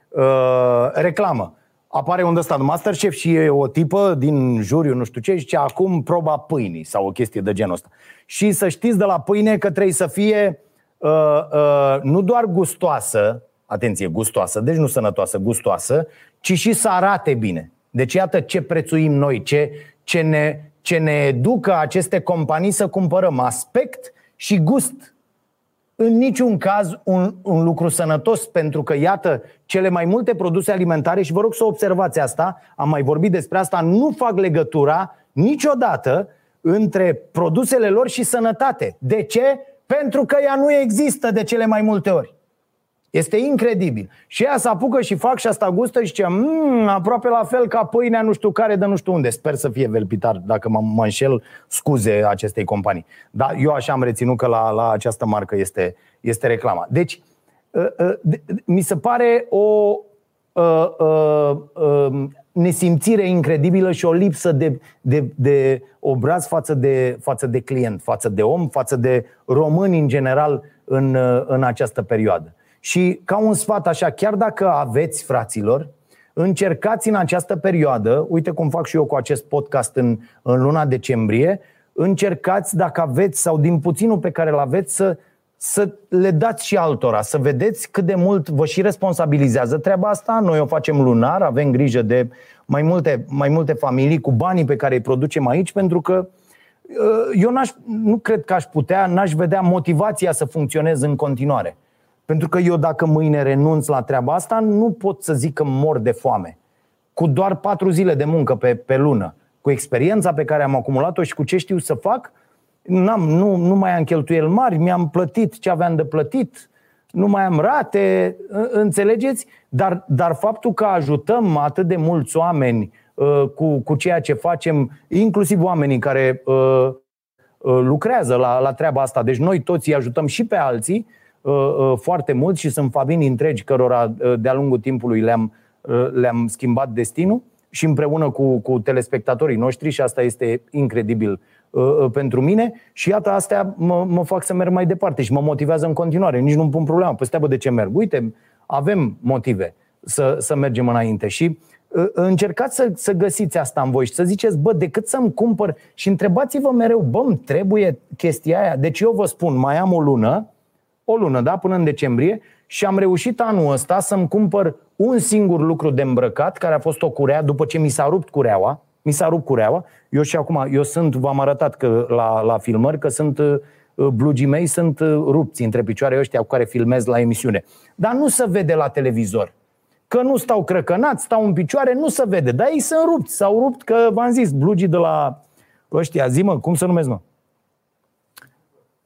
uh, reclamă. Apare un ăsta de Masterchef și e o tipă din juriu, nu știu ce, și zice acum proba pâinii sau o chestie de genul ăsta. Și să știți de la pâine că trebuie să fie uh, uh, nu doar gustoasă, atenție, gustoasă, deci nu sănătoasă, gustoasă, ci și să arate bine. Deci iată ce prețuim noi, ce, ce, ne, ce ne educă aceste companii să cumpărăm aspect și gust. În niciun caz un, un lucru sănătos, pentru că, iată, cele mai multe produse alimentare, și vă rog să observați asta, am mai vorbit despre asta, nu fac legătura niciodată între produsele lor și sănătate. De ce? Pentru că ea nu există de cele mai multe ori. Este incredibil. Și ea se apucă și fac și asta gustă și zice, mmm, aproape la fel ca pâinea nu știu care de nu știu unde. Sper să fie velpitar, dacă mă, mă înșel, scuze acestei companii. Dar eu așa am reținut că la, la această marcă este, este reclama. Deci, uh, uh, mi se pare o uh, uh, uh, nesimțire incredibilă și o lipsă de, de, de obraz față de, față de client, față de om, față de români în general în, uh, în această perioadă. Și ca un sfat așa, chiar dacă aveți fraților, încercați în această perioadă, uite cum fac și eu cu acest podcast în, în luna decembrie, încercați dacă aveți sau din puținul pe care îl aveți să, să le dați și altora, să vedeți cât de mult vă și responsabilizează treaba asta. Noi o facem lunar, avem grijă de mai multe, mai multe familii cu banii pe care îi producem aici, pentru că uh, eu n-aș, nu cred că aș putea, n-aș vedea motivația să funcționez în continuare. Pentru că eu dacă mâine renunț la treaba asta, nu pot să zic că mor de foame. Cu doar patru zile de muncă pe, pe lună, cu experiența pe care am acumulat-o și cu ce știu să fac, n-am, nu, nu mai am cheltuieli mari, mi-am plătit ce aveam de plătit, nu mai am rate, înțelegeți? Dar, dar faptul că ajutăm atât de mulți oameni uh, cu, cu ceea ce facem, inclusiv oamenii care uh, uh, lucrează la, la treaba asta, deci noi toți îi ajutăm și pe alții, Uh, uh, foarte mult și sunt fabini întregi cărora uh, de-a lungul timpului le-am, le-am schimbat destinul și împreună cu, cu telespectatorii noștri și asta este incredibil uh, pentru mine și iată, astea mă, mă fac să merg mai departe și mă motivează în continuare. Nici nu-mi pun problema. Păi stai, bă, de ce merg? Uite, avem motive să, să mergem înainte și uh, încercați să, să găsiți asta în voi și să ziceți, bă, decât să-mi cumpăr și întrebați-vă mereu, bă, îmi trebuie chestia aia. Deci eu vă spun, mai am o lună, o lună, da, până în decembrie și am reușit anul ăsta să-mi cumpăr un singur lucru de îmbrăcat, care a fost o curea, după ce mi s-a rupt cureaua, mi s-a rupt cureaua. Eu și acum, eu sunt, v-am arătat că la, la filmări că sunt uh, blugii mei sunt uh, rupți între picioare ăștia cu care filmez la emisiune. Dar nu se vede la televizor. Că nu stau crăcănați, stau în picioare, nu se vede. Dar ei sunt rupți, s-au rupt, că v-am zis, blugii de la ăștia, zi mă, cum să numesc mă?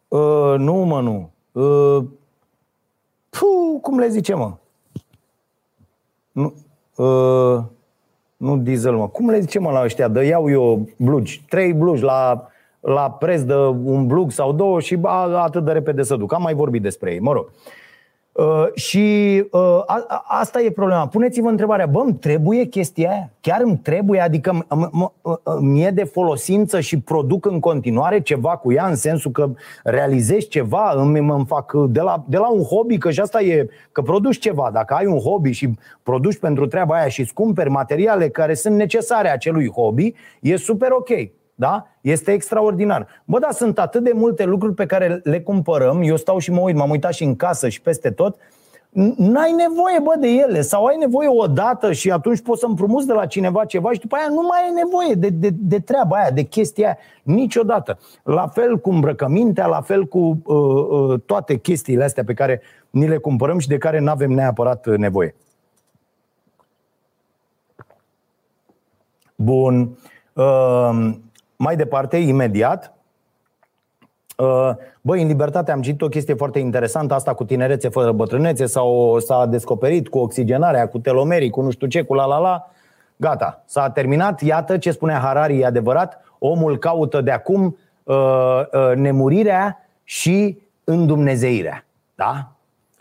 Uh, nu mă, nu. Uh, puh, cum le zice, mă? Nu, uh, nu diesel, mă. Cum le zice, mă, la ăștia? Dă iau eu blugi. Trei blugi la, la preț de un blug sau două și ba, atât de repede să duc. Am mai vorbit despre ei, mă rog. Uh, și uh, a, a, asta e problema. Puneți-vă întrebarea, bă, îmi trebuie chestia aia? Chiar îmi trebuie? Adică mi-e de folosință și produc în continuare ceva cu ea, în sensul că realizez ceva, îmi, îmi fac de la, de la un hobby, că și asta e, că produci ceva. Dacă ai un hobby și produci pentru treaba aia și îți cumperi materiale care sunt necesare acelui hobby, e super ok. Da? Este extraordinar. Bă, dar sunt atât de multe lucruri pe care le cumpărăm, eu stau și mă uit, m-am uitat și în casă și peste tot, n-ai nevoie, bă, de ele sau ai nevoie o dată și atunci poți să împrumuți de la cineva ceva și după aia nu mai ai nevoie de, de, de treaba aia, de chestia aia, niciodată. La fel cu îmbrăcămintea, la fel cu uh, uh, toate chestiile astea pe care ni le cumpărăm și de care nu avem neapărat nevoie. Bun. Uh, mai departe, imediat, uh, Băi, în libertate am citit o chestie foarte interesantă, asta cu tinerețe fără bătrânețe sau s-a descoperit cu oxigenarea, cu telomerii, cu nu știu ce, cu la la la. Gata, s-a terminat. Iată ce spunea Harari, e adevărat. Omul caută de acum uh, uh, nemurirea și îndumnezeirea. Da?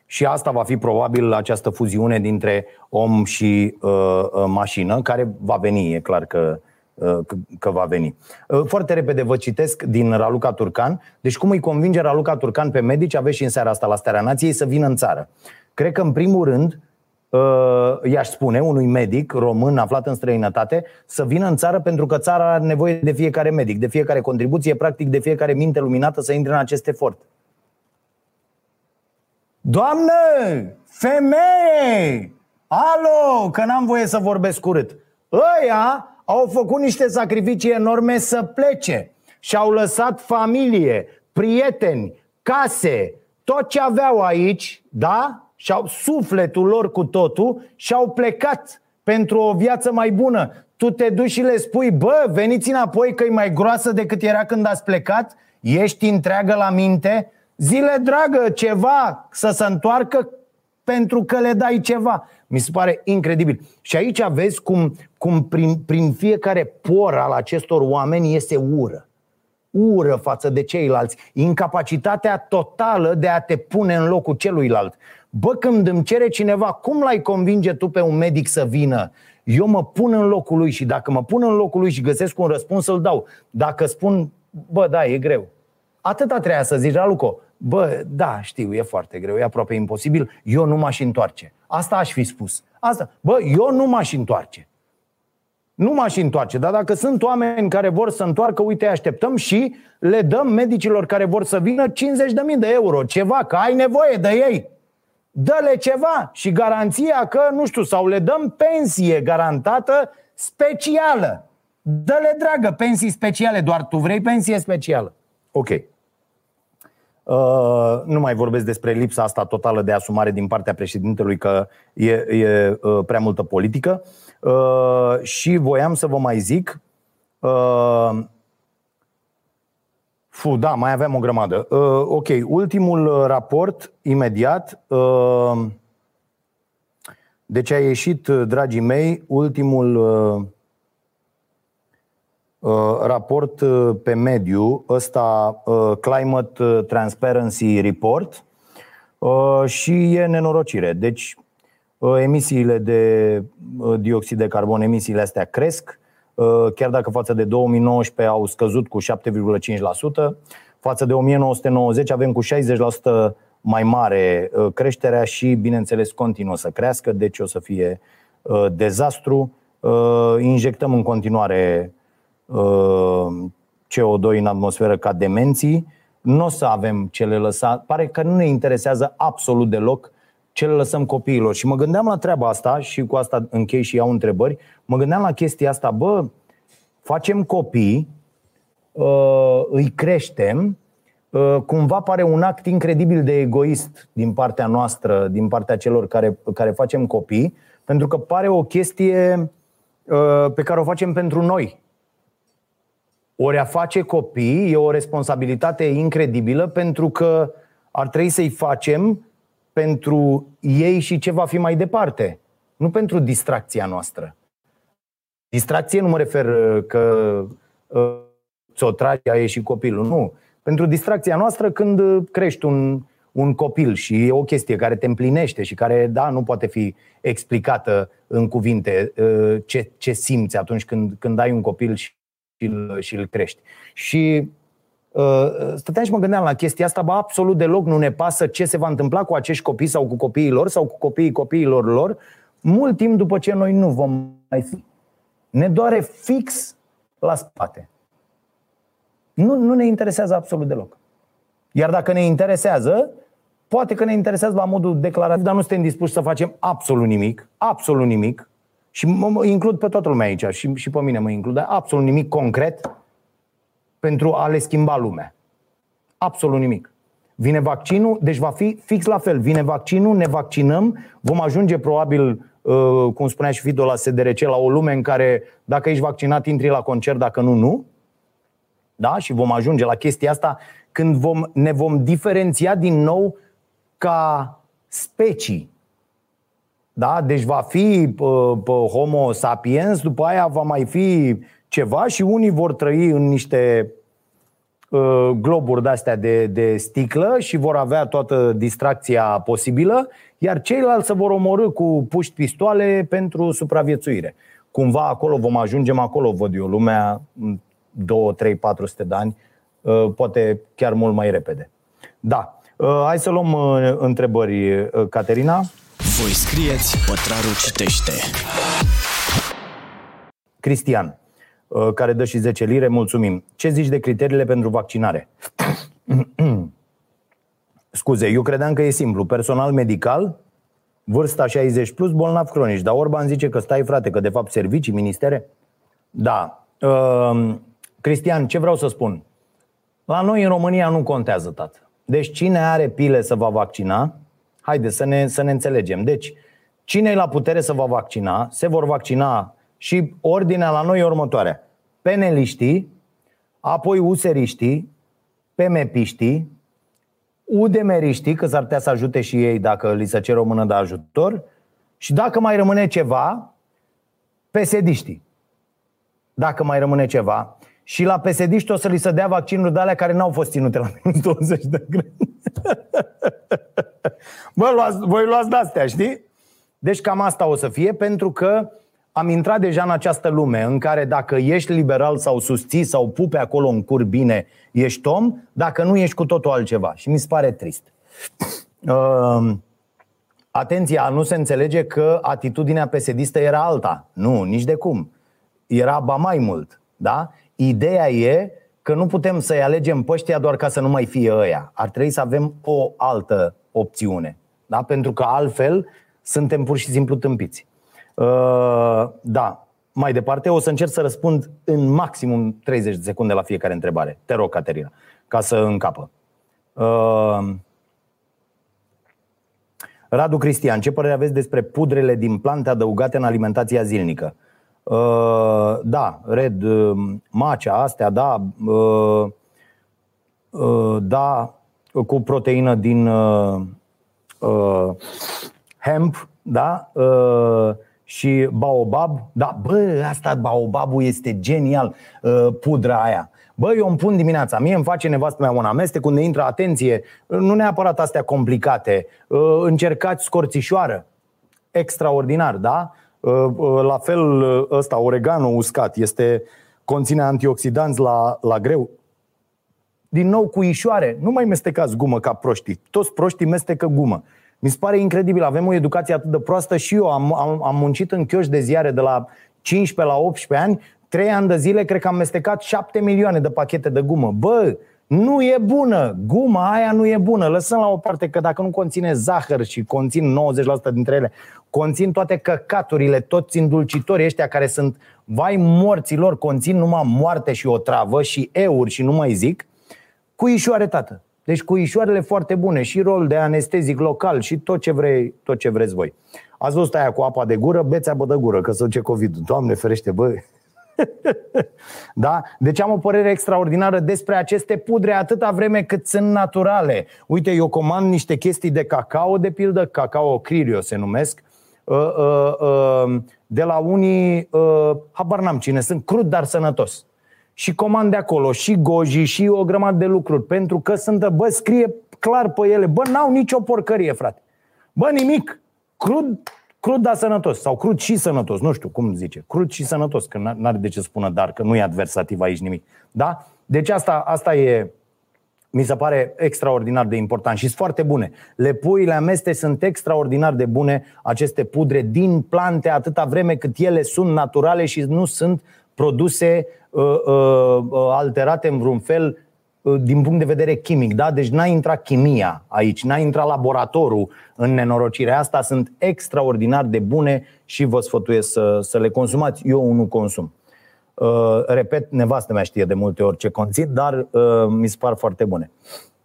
Și asta va fi probabil această fuziune dintre om și uh, uh, mașină, care va veni, e clar că că va veni. Foarte repede vă citesc din Raluca Turcan. Deci cum îi convinge Raluca Turcan pe medici, aveți și în seara asta la Starea Nației, să vină în țară. Cred că în primul rând i-aș spune unui medic român aflat în străinătate să vină în țară pentru că țara are nevoie de fiecare medic, de fiecare contribuție, practic de fiecare minte luminată să intre în acest efort. Doamnă, femeie, alo, că n-am voie să vorbesc curât. Ăia au făcut niște sacrificii enorme să plece și au lăsat familie, prieteni, case, tot ce aveau aici, da? Și-au sufletul lor cu totul și au plecat pentru o viață mai bună. Tu te duci și le spui, bă, veniți înapoi că e mai groasă decât era când ați plecat? Ești întreagă la minte? Zile dragă, ceva să se întoarcă pentru că le dai ceva. Mi se pare incredibil. Și aici vezi cum, cum prin, prin fiecare por al acestor oameni este ură. Ură față de ceilalți. Incapacitatea totală de a te pune în locul celuilalt. Bă, când îmi cere cineva, cum l-ai convinge tu pe un medic să vină? Eu mă pun în locul lui și dacă mă pun în locul lui și găsesc un răspuns, îl dau. Dacă spun, bă, da, e greu. Atâta treia să zici, Raluco, bă, da, știu, e foarte greu, e aproape imposibil, eu nu m-aș întoarce. Asta aș fi spus. Asta, bă, eu nu m-aș întoarce. Nu m-aș întoarce, dar dacă sunt oameni care vor să întoarcă, uite, așteptăm și le dăm medicilor care vor să vină 50.000 de euro, ceva, că ai nevoie de ei. Dă-le ceva și garanția că, nu știu, sau le dăm pensie garantată specială. Dă-le, dragă, pensii speciale, doar tu vrei pensie specială. Ok. Uh, nu mai vorbesc despre lipsa asta totală de asumare din partea președintelui că e, e uh, prea multă politică. Uh, și voiam să vă mai zic. Uh, fu, da, mai aveam o grămadă. Uh, ok, ultimul raport, imediat. Uh, deci a ieșit, dragii mei, ultimul. Uh, Uh, raport uh, pe mediu, ăsta uh, Climate Transparency Report și e nenorocire. Deci emisiile de dioxid de carbon, emisiile astea cresc, chiar dacă față de 2019 au scăzut cu 7,5%, față de 1990 avem cu 60% mai mare creșterea și, bineînțeles, continuă să crească, deci o să fie dezastru. Injectăm în continuare CO2 în atmosferă ca demenții, nu o să avem ce le lăsa. Pare că nu ne interesează absolut deloc ce le lăsăm copiilor. Și mă gândeam la treaba asta și cu asta închei și iau întrebări. Mă gândeam la chestia asta, bă, facem copii, uh, îi creștem, uh, cumva pare un act incredibil de egoist din partea noastră, din partea celor care, care facem copii, pentru că pare o chestie uh, pe care o facem pentru noi, ori a face copii e o responsabilitate incredibilă pentru că ar trebui să-i facem pentru ei și ce va fi mai departe, nu pentru distracția noastră. Distracție nu mă refer uh, că uh, ți-o tragi, a ieșit copilul, nu. Pentru distracția noastră când uh, crești un, un copil și e o chestie care te împlinește și care, da, nu poate fi explicată în cuvinte ce, ce simți atunci când, când ai un copil și și-l, și-l crești. Și uh, stăteam și mă gândeam la chestia asta, ba absolut deloc nu ne pasă ce se va întâmpla cu acești copii sau cu copiii lor sau cu copiii copiilor lor, mult timp după ce noi nu vom mai fi. Ne doare fix la spate. Nu, nu ne interesează absolut deloc. Iar dacă ne interesează, poate că ne interesează la modul declarativ, dar nu suntem dispuși să facem absolut nimic, absolut nimic, și mă includ pe toată lumea aici și, și pe mine mă include absolut nimic concret pentru a le schimba lumea. Absolut nimic. Vine vaccinul, deci va fi fix la fel. Vine vaccinul, ne vaccinăm, vom ajunge probabil, uh, cum spunea și Fido la SDRC, la o lume în care dacă ești vaccinat, intri la concert, dacă nu, nu. Da? Și vom ajunge la chestia asta când vom, ne vom diferenția din nou ca specii. Da? Deci va fi pe Homo sapiens, după aia va mai fi ceva și unii vor trăi în niște uh, globuri de-astea de, de sticlă și vor avea toată distracția posibilă, iar ceilalți se vor omorâ cu puști pistoale pentru supraviețuire. cumva acolo vom ajunge acolo, văd eu, lumea 2, 3, 400 de ani, poate chiar mult mai repede. Da, hai să luăm întrebări, Caterina. Voi scrieți, pătrarul citește. Cristian, care dă și 10 lire, mulțumim. Ce zici de criteriile pentru vaccinare? <clears throat> Scuze, eu credeam că e simplu. Personal medical, vârsta 60 plus, bolnav cronici. Dar Orban zice că stai frate, că de fapt servicii, ministere? Da. Uh, Cristian, ce vreau să spun? La noi în România nu contează, tată. Deci cine are pile să va vaccina, haide să ne, să ne înțelegem. Deci, cine e la putere să va vaccina, se vor vaccina și ordinea la noi e următoarea. Peneliștii, apoi useriștii, PMP-știi, udemeriștii, că s-ar putea să ajute și ei dacă li se cere o mână de ajutor, și dacă mai rămâne ceva, pesediștii. Dacă mai rămâne ceva. Și la pesediști o să li se dea vaccinuri de alea care n-au fost ținute la <laughs> minus 20 de grade. Bă, luați, voi luați de-astea, știi? Deci cam asta o să fie, pentru că am intrat deja în această lume în care dacă ești liberal sau susții sau pupe acolo în cur bine, ești om, dacă nu ești cu totul altceva. Și mi se pare trist. Uh, <coughs> atenția, nu se înțelege că atitudinea pesedistă era alta. Nu, nici de cum. Era ba mai mult. Da? Ideea e că nu putem să-i alegem pe doar ca să nu mai fie ăia. Ar trebui să avem o altă opțiune. Da? Pentru că altfel suntem pur și simplu tâmpiți. Uh, da, mai departe o să încerc să răspund în maximum 30 de secunde la fiecare întrebare. Te rog, Caterina, ca să încapă. Uh, Radu Cristian, ce părere aveți despre pudrele din plante adăugate în alimentația zilnică? Uh, da, red, macea, astea, da, da, cu proteină din hemp, da, și baobab. Da, bă, asta baobabul este genial, uh, pudra aia. Bă, eu îmi pun dimineața, mie îmi face nevastă mea un amestec unde intră atenție, nu neapărat astea complicate, uh, încercați scorțișoară, extraordinar, da? Uh, la fel ăsta, oregano uscat, este, conține antioxidanți la, la greu. Din nou cu ișoare, nu mai mestecați gumă ca proștii, toți proștii mestecă gumă. Mi se pare incredibil, avem o educație atât de proastă și eu am, am, am muncit în chioși de ziare de la 15 la 18 ani, 3 ani de zile cred că am mestecat 7 milioane de pachete de gumă. Bă, nu e bună, guma aia nu e bună. Lăsăm la o parte că dacă nu conține zahăr și conțin 90% dintre ele, conțin toate căcaturile, toți îndulcitorii ăștia care sunt vai morților, conțin numai moarte și o travă și euri și nu mai zic, cu ișoare tată. Deci cu ișoarele foarte bune și rol de anestezic local și tot ce, vrei, tot ce vreți voi. Ați văzut aia cu apa de gură, beți apă de gură, că să ce COVID. Doamne ferește, bă! <laughs> da? Deci am o părere extraordinară despre aceste pudre atâta vreme cât sunt naturale. Uite, eu comand niște chestii de cacao, de pildă, cacao cririo se numesc, uh, uh, uh, de la unii, habar n-am cine sunt, crud, dar sănătos și comand de acolo, și goji, și o grămadă de lucruri, pentru că sunt, bă, scrie clar pe ele, bă, n-au nicio porcărie, frate. Bă, nimic. Crud, crud, dar sănătos. Sau crud și sănătos, nu știu cum zice. Crud și sănătos, că n-are de ce spună dar, că nu e adversativ aici nimic. Da? Deci asta, asta e, mi se pare extraordinar de important și sunt foarte bune. Lepuile ameste sunt extraordinar de bune, aceste pudre din plante, atâta vreme cât ele sunt naturale și nu sunt produse uh, uh, uh, alterate în vreun fel din punct de vedere chimic. Da? Deci n-a intrat chimia aici, n-a intrat laboratorul în nenorocirea asta. Sunt extraordinar de bune și vă sfătuiesc să, să le consumați. Eu nu consum. Uh, repet, nevastă mea știe de multe ori ce conțin, dar uh, mi se par foarte bune.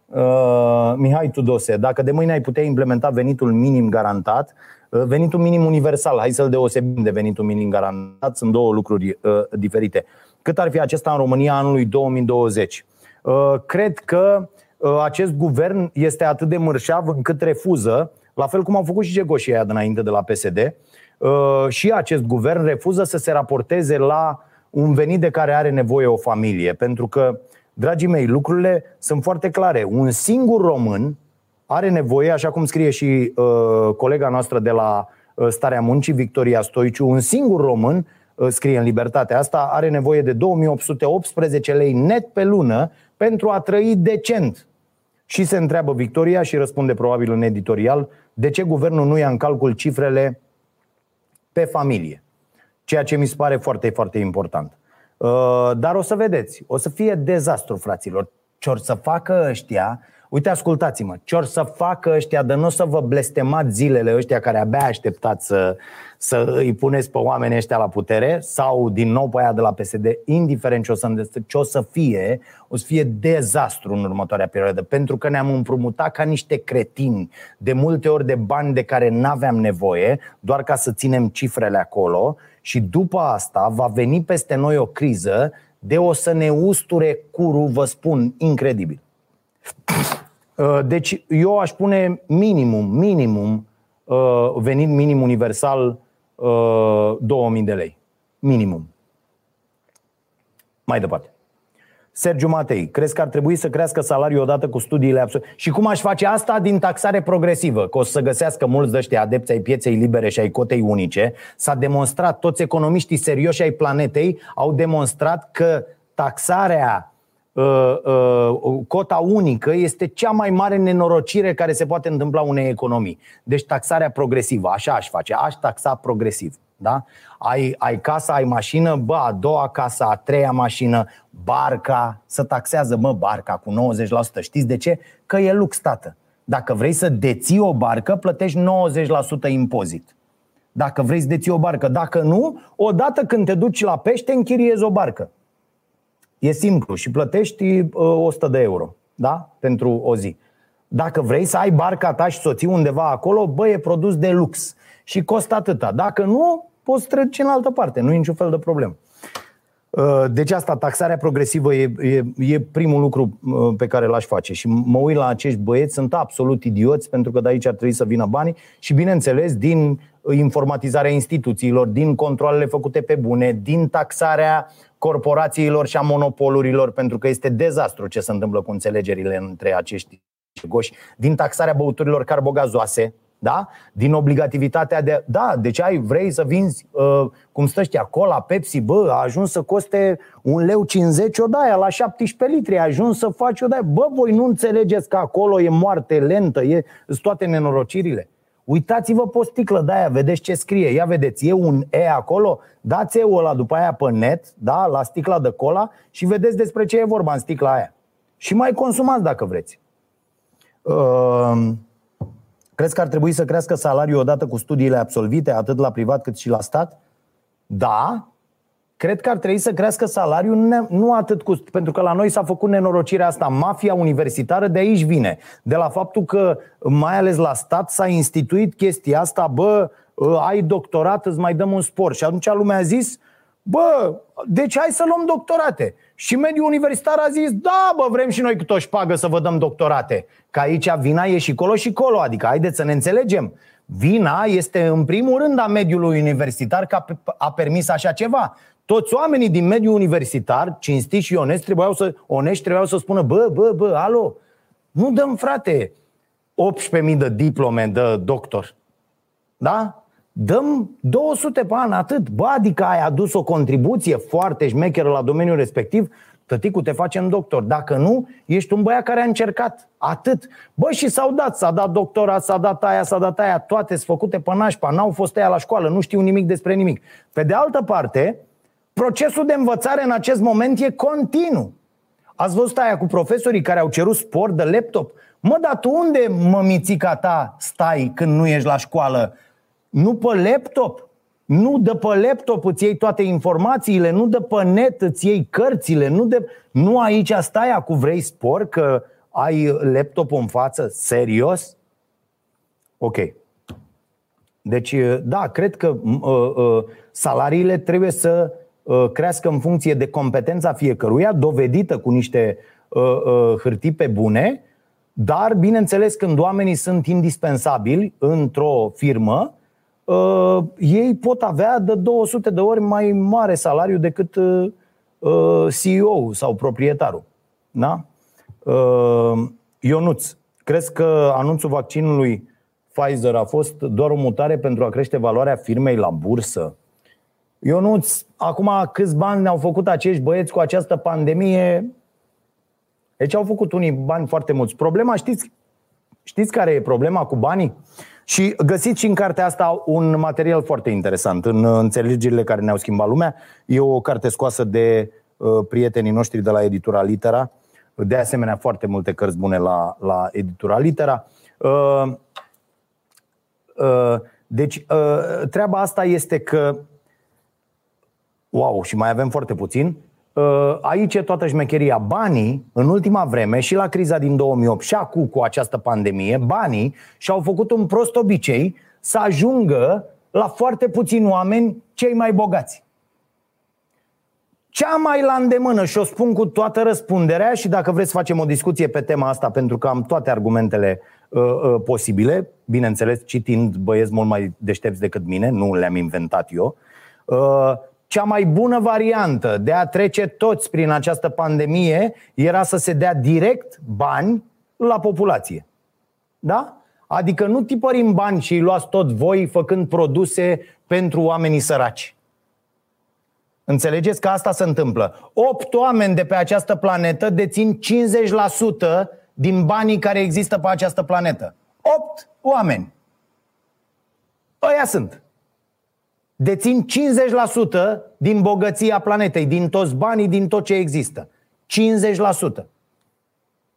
Uh, Mihai Tudose, dacă de mâine ai putea implementa venitul minim garantat, Uh, venitul minim universal, hai să-l deosebim de venitul minim garantat, sunt două lucruri uh, diferite. Cât ar fi acesta în România anului 2020? Uh, cred că uh, acest guvern este atât de mărșav încât refuză, la fel cum au făcut și gegoșii aia înainte de la PSD, uh, și acest guvern refuză să se raporteze la un venit de care are nevoie o familie. Pentru că, dragii mei, lucrurile sunt foarte clare. Un singur român are nevoie, așa cum scrie și uh, colega noastră de la uh, Starea Muncii, Victoria Stoiciu, un singur român scrie în libertatea asta, are nevoie de 2818 lei net pe lună pentru a trăi decent. Și se întreabă Victoria și răspunde probabil în editorial de ce guvernul nu ia în calcul cifrele pe familie. Ceea ce mi se pare foarte, foarte important. Uh, dar o să vedeți, o să fie dezastru, fraților. Ce or să facă ăștia, uite, ascultați-mă, ce or să facă ăștia, de nu o să vă blestemați zilele ăștia care abia așteptați să, să îi puneți pe oamenii ăștia la putere sau din nou pe aia de la PSD, indiferent ce o, să, ce o să fie, o să fie dezastru în următoarea perioadă, pentru că ne-am împrumutat ca niște cretini, de multe ori de bani de care n-aveam nevoie, doar ca să ținem cifrele acolo și după asta va veni peste noi o criză de o să ne usture curul, vă spun, incredibil. <sniffs> Deci eu aș pune minimum, minimum, venit minim universal 2000 de lei. Minimum. Mai departe. Sergiu Matei, crezi că ar trebui să crească salariul odată cu studiile absolute? Și cum aș face asta din taxare progresivă? Că o să găsească mulți de ăștia adepți ai pieței libere și ai cotei unice. S-a demonstrat, toți economiștii serioși ai planetei au demonstrat că taxarea uh, uh, cota unică este cea mai mare nenorocire care se poate întâmpla unei economii. Deci taxarea progresivă, așa aș face, aș taxa progresiv. Da? Ai, ai casa, ai mașină, bă, a doua casă, a treia mașină, barca, să taxează, mă, barca cu 90%. Știți de ce? Că e lux, tată. Dacă vrei să deții o barcă, plătești 90% impozit. Dacă vrei să deții o barcă. Dacă nu, odată când te duci la pește, închiriezi o barcă. E simplu și plătești uh, 100 de euro da? pentru o zi. Dacă vrei să ai barca ta și să o ții undeva acolo, bă, e produs de lux și costă atâta. Dacă nu, poți trece în altă parte, nu e niciun fel de problemă. Uh, deci asta, taxarea progresivă e, e, e primul lucru uh, pe care l-aș face și mă uit la acești băieți, sunt absolut idioți pentru că de aici ar trebui să vină banii și bineînțeles din informatizarea instituțiilor, din controlele făcute pe bune, din taxarea corporațiilor și a monopolurilor, pentru că este dezastru ce se întâmplă cu înțelegerile între acești goși, din taxarea băuturilor carbogazoase, da? Din obligativitatea de. Da, deci ai, vrei să vinzi, uh, cum stă ăștia, cola, Pepsi, bă, a ajuns să coste un leu 50 o daia la 17 litri, a ajuns să faci o daia. Bă, voi nu înțelegeți că acolo e moarte lentă, e toate nenorocirile. Uitați-vă pe o sticlă de aia, vedeți ce scrie. Ia vedeți, e un E acolo, dați E-ul ăla după aia pe net, da, la sticla de cola și vedeți despre ce e vorba în sticla aia. Și mai consumați dacă vreți. Uh, crezi că ar trebui să crească salariul odată cu studiile absolvite, atât la privat cât și la stat? Da, Cred că ar trebui să crească salariul nu atât cu. Pentru că la noi s-a făcut nenorocirea asta. Mafia universitară de aici vine. De la faptul că, mai ales la stat, s-a instituit chestia asta, bă, ă, ai doctorat, îți mai dăm un spor. Și atunci lumea a zis, bă, deci hai să luăm doctorate. Și mediul universitar a zis, da, bă, vrem și noi cât o șpagă să vă dăm doctorate. Că aici vina e și colo și colo, adică haideți să ne înțelegem. Vina este în primul rând a mediului universitar că a permis așa ceva. Toți oamenii din mediul universitar, cinstiți și onești, trebuiau să, onești, trebuiau să spună Bă, bă, bă, alo, nu dăm, frate, 18.000 de diplome de doctor. Da? Dăm 200 pe an, atât. Bă, adică ai adus o contribuție foarte șmecheră la domeniul respectiv, tăticu, te facem doctor. Dacă nu, ești un băiat care a încercat. Atât. Bă, și s-au dat, s-a dat doctorat, s-a dat aia, s-a dat aia, toate sunt făcute pe nașpa, n-au fost aia la școală, nu știu nimic despre nimic. Pe de altă parte, Procesul de învățare în acest moment e continuu. Ați văzut aia cu profesorii care au cerut sport de laptop? Mă, dar tu unde, mămițica ta, stai când nu ești la școală? Nu pe laptop? Nu de pe laptop îți iei toate informațiile, nu de pe net îți iei cărțile, nu, de... nu aici stai acum vrei sport că ai laptopul în față? Serios? Ok. Deci, da, cred că uh, uh, salariile trebuie să Uh, crească în funcție de competența fiecăruia, dovedită cu niște uh, uh, hârtii pe bune, dar, bineînțeles, când oamenii sunt indispensabili într-o firmă, ei pot avea de 200 de ori mai mare salariu decât CEO sau proprietarul. Da? Ionuț, crezi că anunțul vaccinului Pfizer a fost doar o mutare pentru a crește valoarea firmei la bursă? Eu nu acum câți bani ne-au făcut acești băieți cu această pandemie? Deci au făcut unii bani foarte mulți. Problema, știți, știți care e problema cu banii? Și găsiți și în cartea asta un material foarte interesant, în înțelegerile care ne-au schimbat lumea. E o carte scoasă de uh, prietenii noștri de la Editura Litera. De asemenea, foarte multe cărți bune la, la Editura Litera. Uh, uh, deci, uh, treaba asta este că Wow, și mai avem foarte puțin. Uh, aici e toată șmecheria. Banii, în ultima vreme, și la criza din 2008 și acum cu această pandemie, banii și-au făcut un prost obicei să ajungă la foarte puțini oameni cei mai bogați. Cea mai la îndemână, și o spun cu toată răspunderea, și dacă vreți să facem o discuție pe tema asta, pentru că am toate argumentele uh, uh, posibile, bineînțeles, citind băieți mult mai deștepți decât mine, nu le-am inventat eu, uh, cea mai bună variantă de a trece toți prin această pandemie era să se dea direct bani la populație. Da? Adică nu tipărim bani și îi luați tot voi făcând produse pentru oamenii săraci. Înțelegeți că asta se întâmplă. Opt oameni de pe această planetă dețin 50% din banii care există pe această planetă. Opt oameni. Ăia sunt dețin 50% din bogăția planetei, din toți banii, din tot ce există. 50%.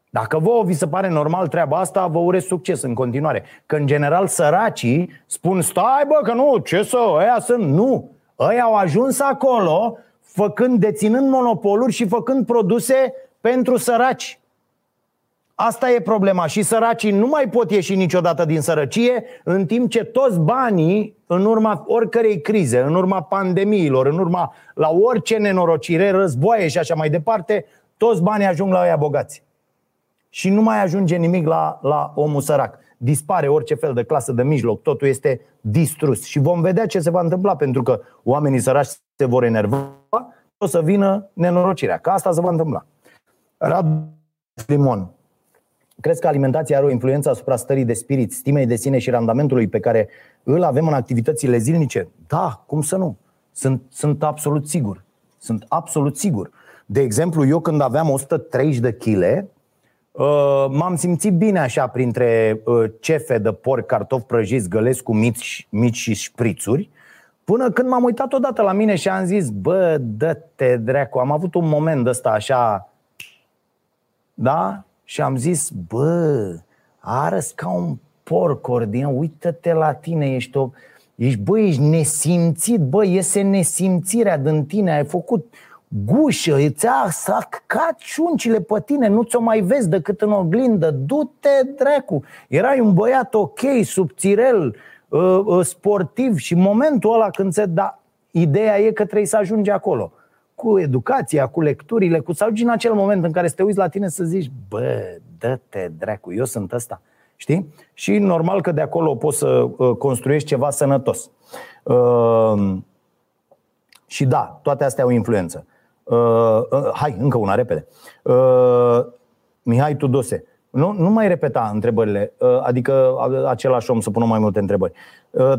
Dacă vouă vi se pare normal treaba asta, vă urez succes în continuare. Că în general săracii spun, stai bă, că nu, ce să, ăia sunt, nu. Ăia au ajuns acolo făcând, deținând monopoluri și făcând produse pentru săraci. Asta e problema și săracii nu mai pot ieși niciodată din sărăcie în timp ce toți banii, în urma oricărei crize, în urma pandemiilor, în urma la orice nenorocire, războaie și așa mai departe, toți banii ajung la ăia bogați. Și nu mai ajunge nimic la, la omul sărac. Dispare orice fel de clasă de mijloc, totul este distrus. Și vom vedea ce se va întâmpla, pentru că oamenii săraci se vor enerva, o să vină nenorocirea. Că asta se va întâmpla. Radu Limon, Crezi că alimentația are o influență asupra stării de spirit, stimei de sine și randamentului pe care îl avem în activitățile zilnice? Da, cum să nu? Sunt, sunt absolut sigur. Sunt absolut sigur. De exemplu, eu când aveam 130 de kg, uh, m-am simțit bine așa printre uh, cefe de porc, cartofi prăjiți, gălesc cu mici, mici și șprițuri, până când m-am uitat odată la mine și am zis, bă, dă-te dracu, am avut un moment ăsta așa, da? Și am zis, bă, arăți ca un porc, Ordian, uită-te la tine, ești o... Ești, bă, ești nesimțit, bă, iese nesimțirea din tine, ai făcut gușă, îți a sacat ciuncile pe tine, nu ți-o mai vezi decât în oglindă, du-te dracu. Erai un băiat ok, subțirel, uh, uh, sportiv și momentul ăla când se da, ideea e că trebuie să ajungi acolo cu educația, cu lecturile, cu să ajungi în acel moment în care să te uiți la tine să zici, bă, dă-te dracu, eu sunt ăsta. Știi? Și normal că de acolo poți să uh, construiești ceva sănătos. Uh, și da, toate astea au influență. Uh, hai, încă una, repede. Mihai Tudose. Nu, nu mai repeta întrebările, adică același om să pună mai multe întrebări.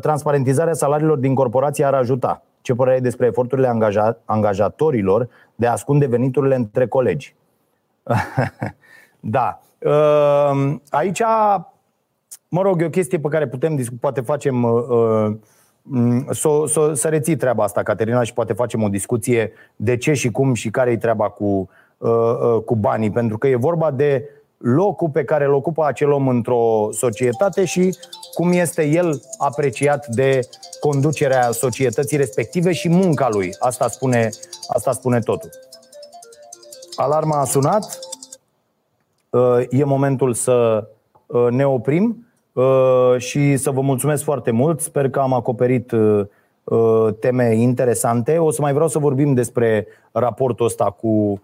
Transparentizarea salariilor din corporație ar ajuta. Ce părere ai despre eforturile angaja- angajatorilor de a ascunde veniturile între colegi? <laughs> da. Ehm, aici, mă rog, e o chestie pe care putem discuta, poate facem uh, să, să, să reții treaba asta, Caterina, și poate facem o discuție de ce și cum și care e treaba cu, uh, uh, cu banii, pentru că e vorba de locul pe care îl ocupă acel om într-o societate și cum este el apreciat de conducerea societății respective și munca lui. Asta spune, asta spune totul. Alarma a sunat. E momentul să uh, ne oprim uh, și să vă mulțumesc foarte mult. Sper că am acoperit uh, teme interesante. O să mai vreau să vorbim despre raportul ăsta cu Uh,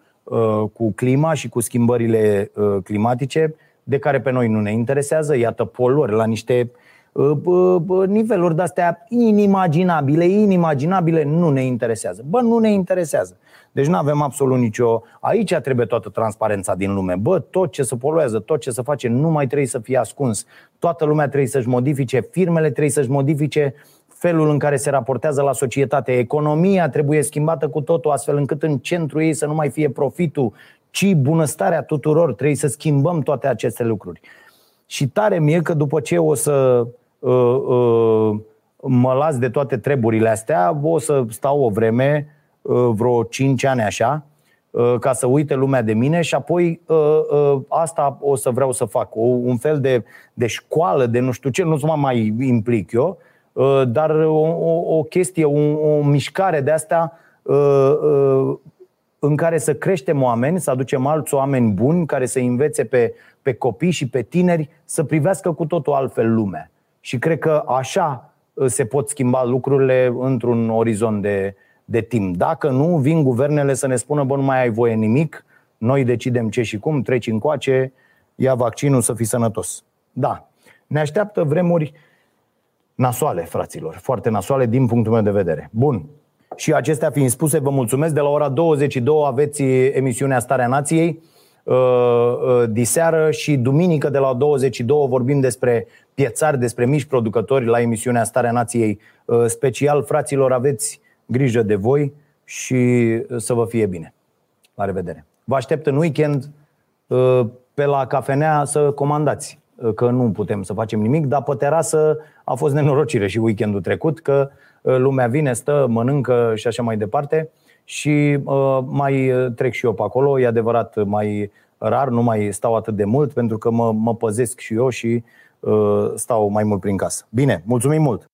cu clima și cu schimbările uh, climatice, de care pe noi nu ne interesează, iată poluări la niște uh, niveluri de-astea inimaginabile, inimaginabile, nu ne interesează. Bă, nu ne interesează. Deci nu avem absolut nicio... Aici trebuie toată transparența din lume. Bă, tot ce se poluează, tot ce se face, nu mai trebuie să fie ascuns. Toată lumea trebuie să-și modifice, firmele trebuie să-și modifice felul în care se raportează la societate. Economia trebuie schimbată cu totul astfel încât în centru ei să nu mai fie profitul, ci bunăstarea tuturor. Trebuie să schimbăm toate aceste lucruri. Și tare mie că după ce o să uh, uh, mă las de toate treburile astea, o să stau o vreme, uh, vreo 5 ani așa, uh, ca să uite lumea de mine și apoi uh, uh, asta o să vreau să fac. O, un fel de, de școală, de nu știu ce, nu să mă mai implic eu, uh, dar o, o, o chestie, o, o mișcare de asta uh, uh, în care să creștem oameni, să aducem alți oameni buni care să învețe pe, pe copii și pe tineri să privească cu totul altfel lumea. Și cred că așa uh, se pot schimba lucrurile într-un orizont de, de timp. Dacă nu, vin guvernele să ne spună, bă, nu mai ai voie nimic, noi decidem ce și cum, treci încoace, ia vaccinul să fii sănătos. Da, ne așteaptă vremuri nasoale, fraților, foarte nasoale din punctul meu de vedere. Bun, și acestea fiind spuse, vă mulțumesc. De la ora 22 aveți emisiunea Starea Nației uh, uh, diseară și duminică de la 22 vorbim despre piețari, despre mici producători la emisiunea Starea Nației uh, special. Fraților, aveți grijă de voi și să vă fie bine. La revedere! Vă aștept în weekend pe la cafenea să comandați, că nu putem să facem nimic, dar pe terasă a fost nenorocire și weekendul trecut, că Uh, lumea vine, stă, mănâncă și așa mai departe și uh, mai trec și eu pe acolo, e adevărat mai rar, nu mai stau atât de mult pentru că mă, mă păzesc și eu și uh, stau mai mult prin casă. Bine, mulțumim mult!